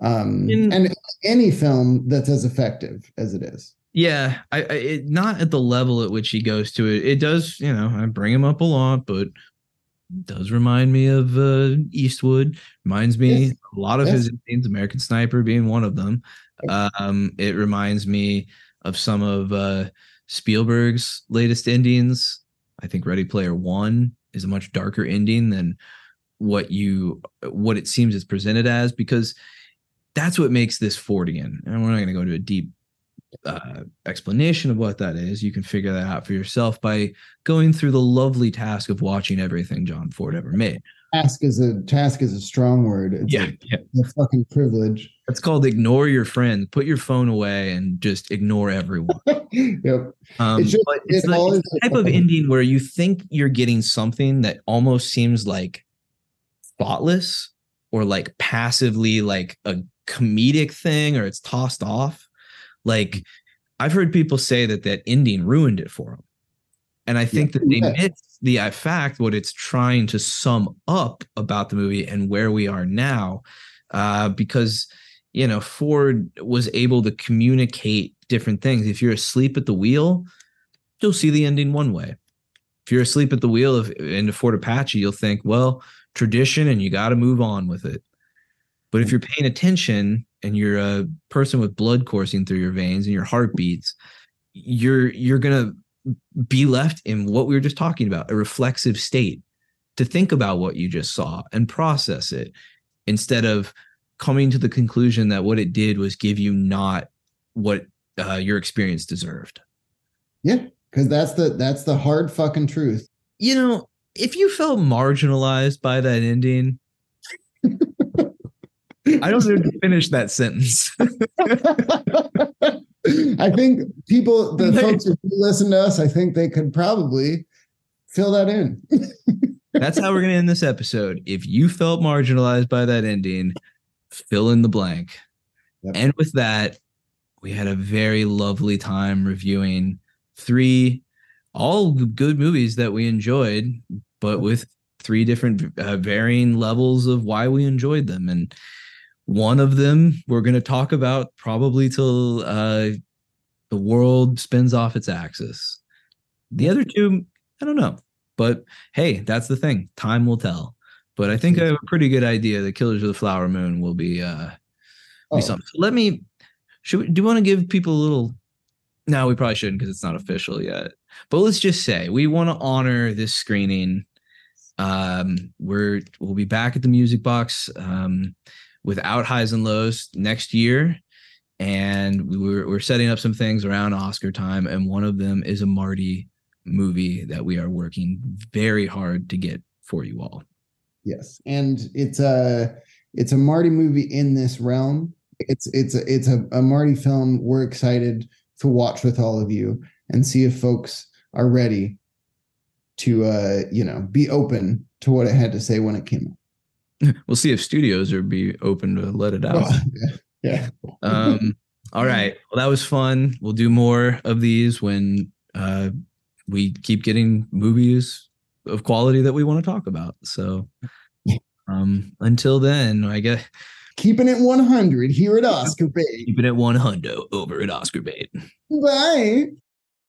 um in, and any film that's as effective as it is. Yeah i, I it, not at the level at which he goes to it. It does you know i bring him up a lot but does remind me of uh eastwood. Reminds me yes. a lot of yes. his scenes american sniper being one of them. Um it reminds me of some of uh spielberg's latest endings i think ready player one is a much darker ending than what you what it seems is presented as because that's what makes this Fordian. And we're not going to go to a deep uh, explanation of what that is. You can figure that out for yourself by going through the lovely task of watching everything John Ford ever made. Task is a task is a strong word. It's yeah, a, yeah. a fucking privilege. It's called ignore your friends. Put your phone away and just ignore everyone. *laughs* yep. Um, It's just- but it's, it it's the type of ending where you think you're getting something that almost seems like thoughtless or like passively like a comedic thing or it's tossed off. Like I've heard people say that that ending ruined it for them. And I think that they Yeah. miss the uh, fact what it's trying to sum up about the movie and where we are now. Uh, because you know, Ford was able to communicate different things. If you're asleep at the wheel, you'll see the ending one way. If you're asleep at the wheel of in the Fort Apache, you'll think, well, tradition, and you got to move on with it. But if you're paying attention and you're a person with blood coursing through your veins and your heart beats, you're you're gonna be left in what we were just talking about, a reflexive state to think about what you just saw and process it instead of coming to the conclusion that what it did was give you not what uh, your experience deserved. Yeah, because that's the that's the hard fucking truth. You know, if you felt marginalized by that ending, *laughs* I don't know to finish that sentence. *laughs* I think people, the *laughs* folks who listen to us, I think they could probably fill that in. *laughs* That's how we're going to end this episode. If you felt marginalized by that ending, fill in the blank. Yep. And with that, we had a very lovely time reviewing three all good movies that we enjoyed, but with three different uh, varying levels of why we enjoyed them. And one of them we're going to talk about probably till uh, the world spins off its axis. The other two, I don't know. But hey, that's the thing. Time will tell. But I think I have a pretty good idea that Killers of the Flower Moon will be uh be Oh, something. So let me should we, do you want to give people a little no, we probably shouldn't because it's not official yet. But let's just say we want to honor this screening. Um, we're we'll be back at the music box um without highs and lows next year. And we were, we're setting up some things around Oscar time, and one of them is a Marty movie that we are working very hard to get for you all. yes, and it's a it's a Marty movie in this realm. It's it's a it's a, a Marty film. We're excited to watch with all of you and see if folks are ready to uh you know be open to what it had to say when it came *laughs* We'll see if studios are be open to let it out. out. yeah, yeah. *laughs* um all right well that was fun we'll do more of these when uh we keep getting movies of quality that we want to talk about so *laughs* um until then i guess Keeping it 100 here at Oscar Bait. keeping it one hundo over at oscar bait Bye.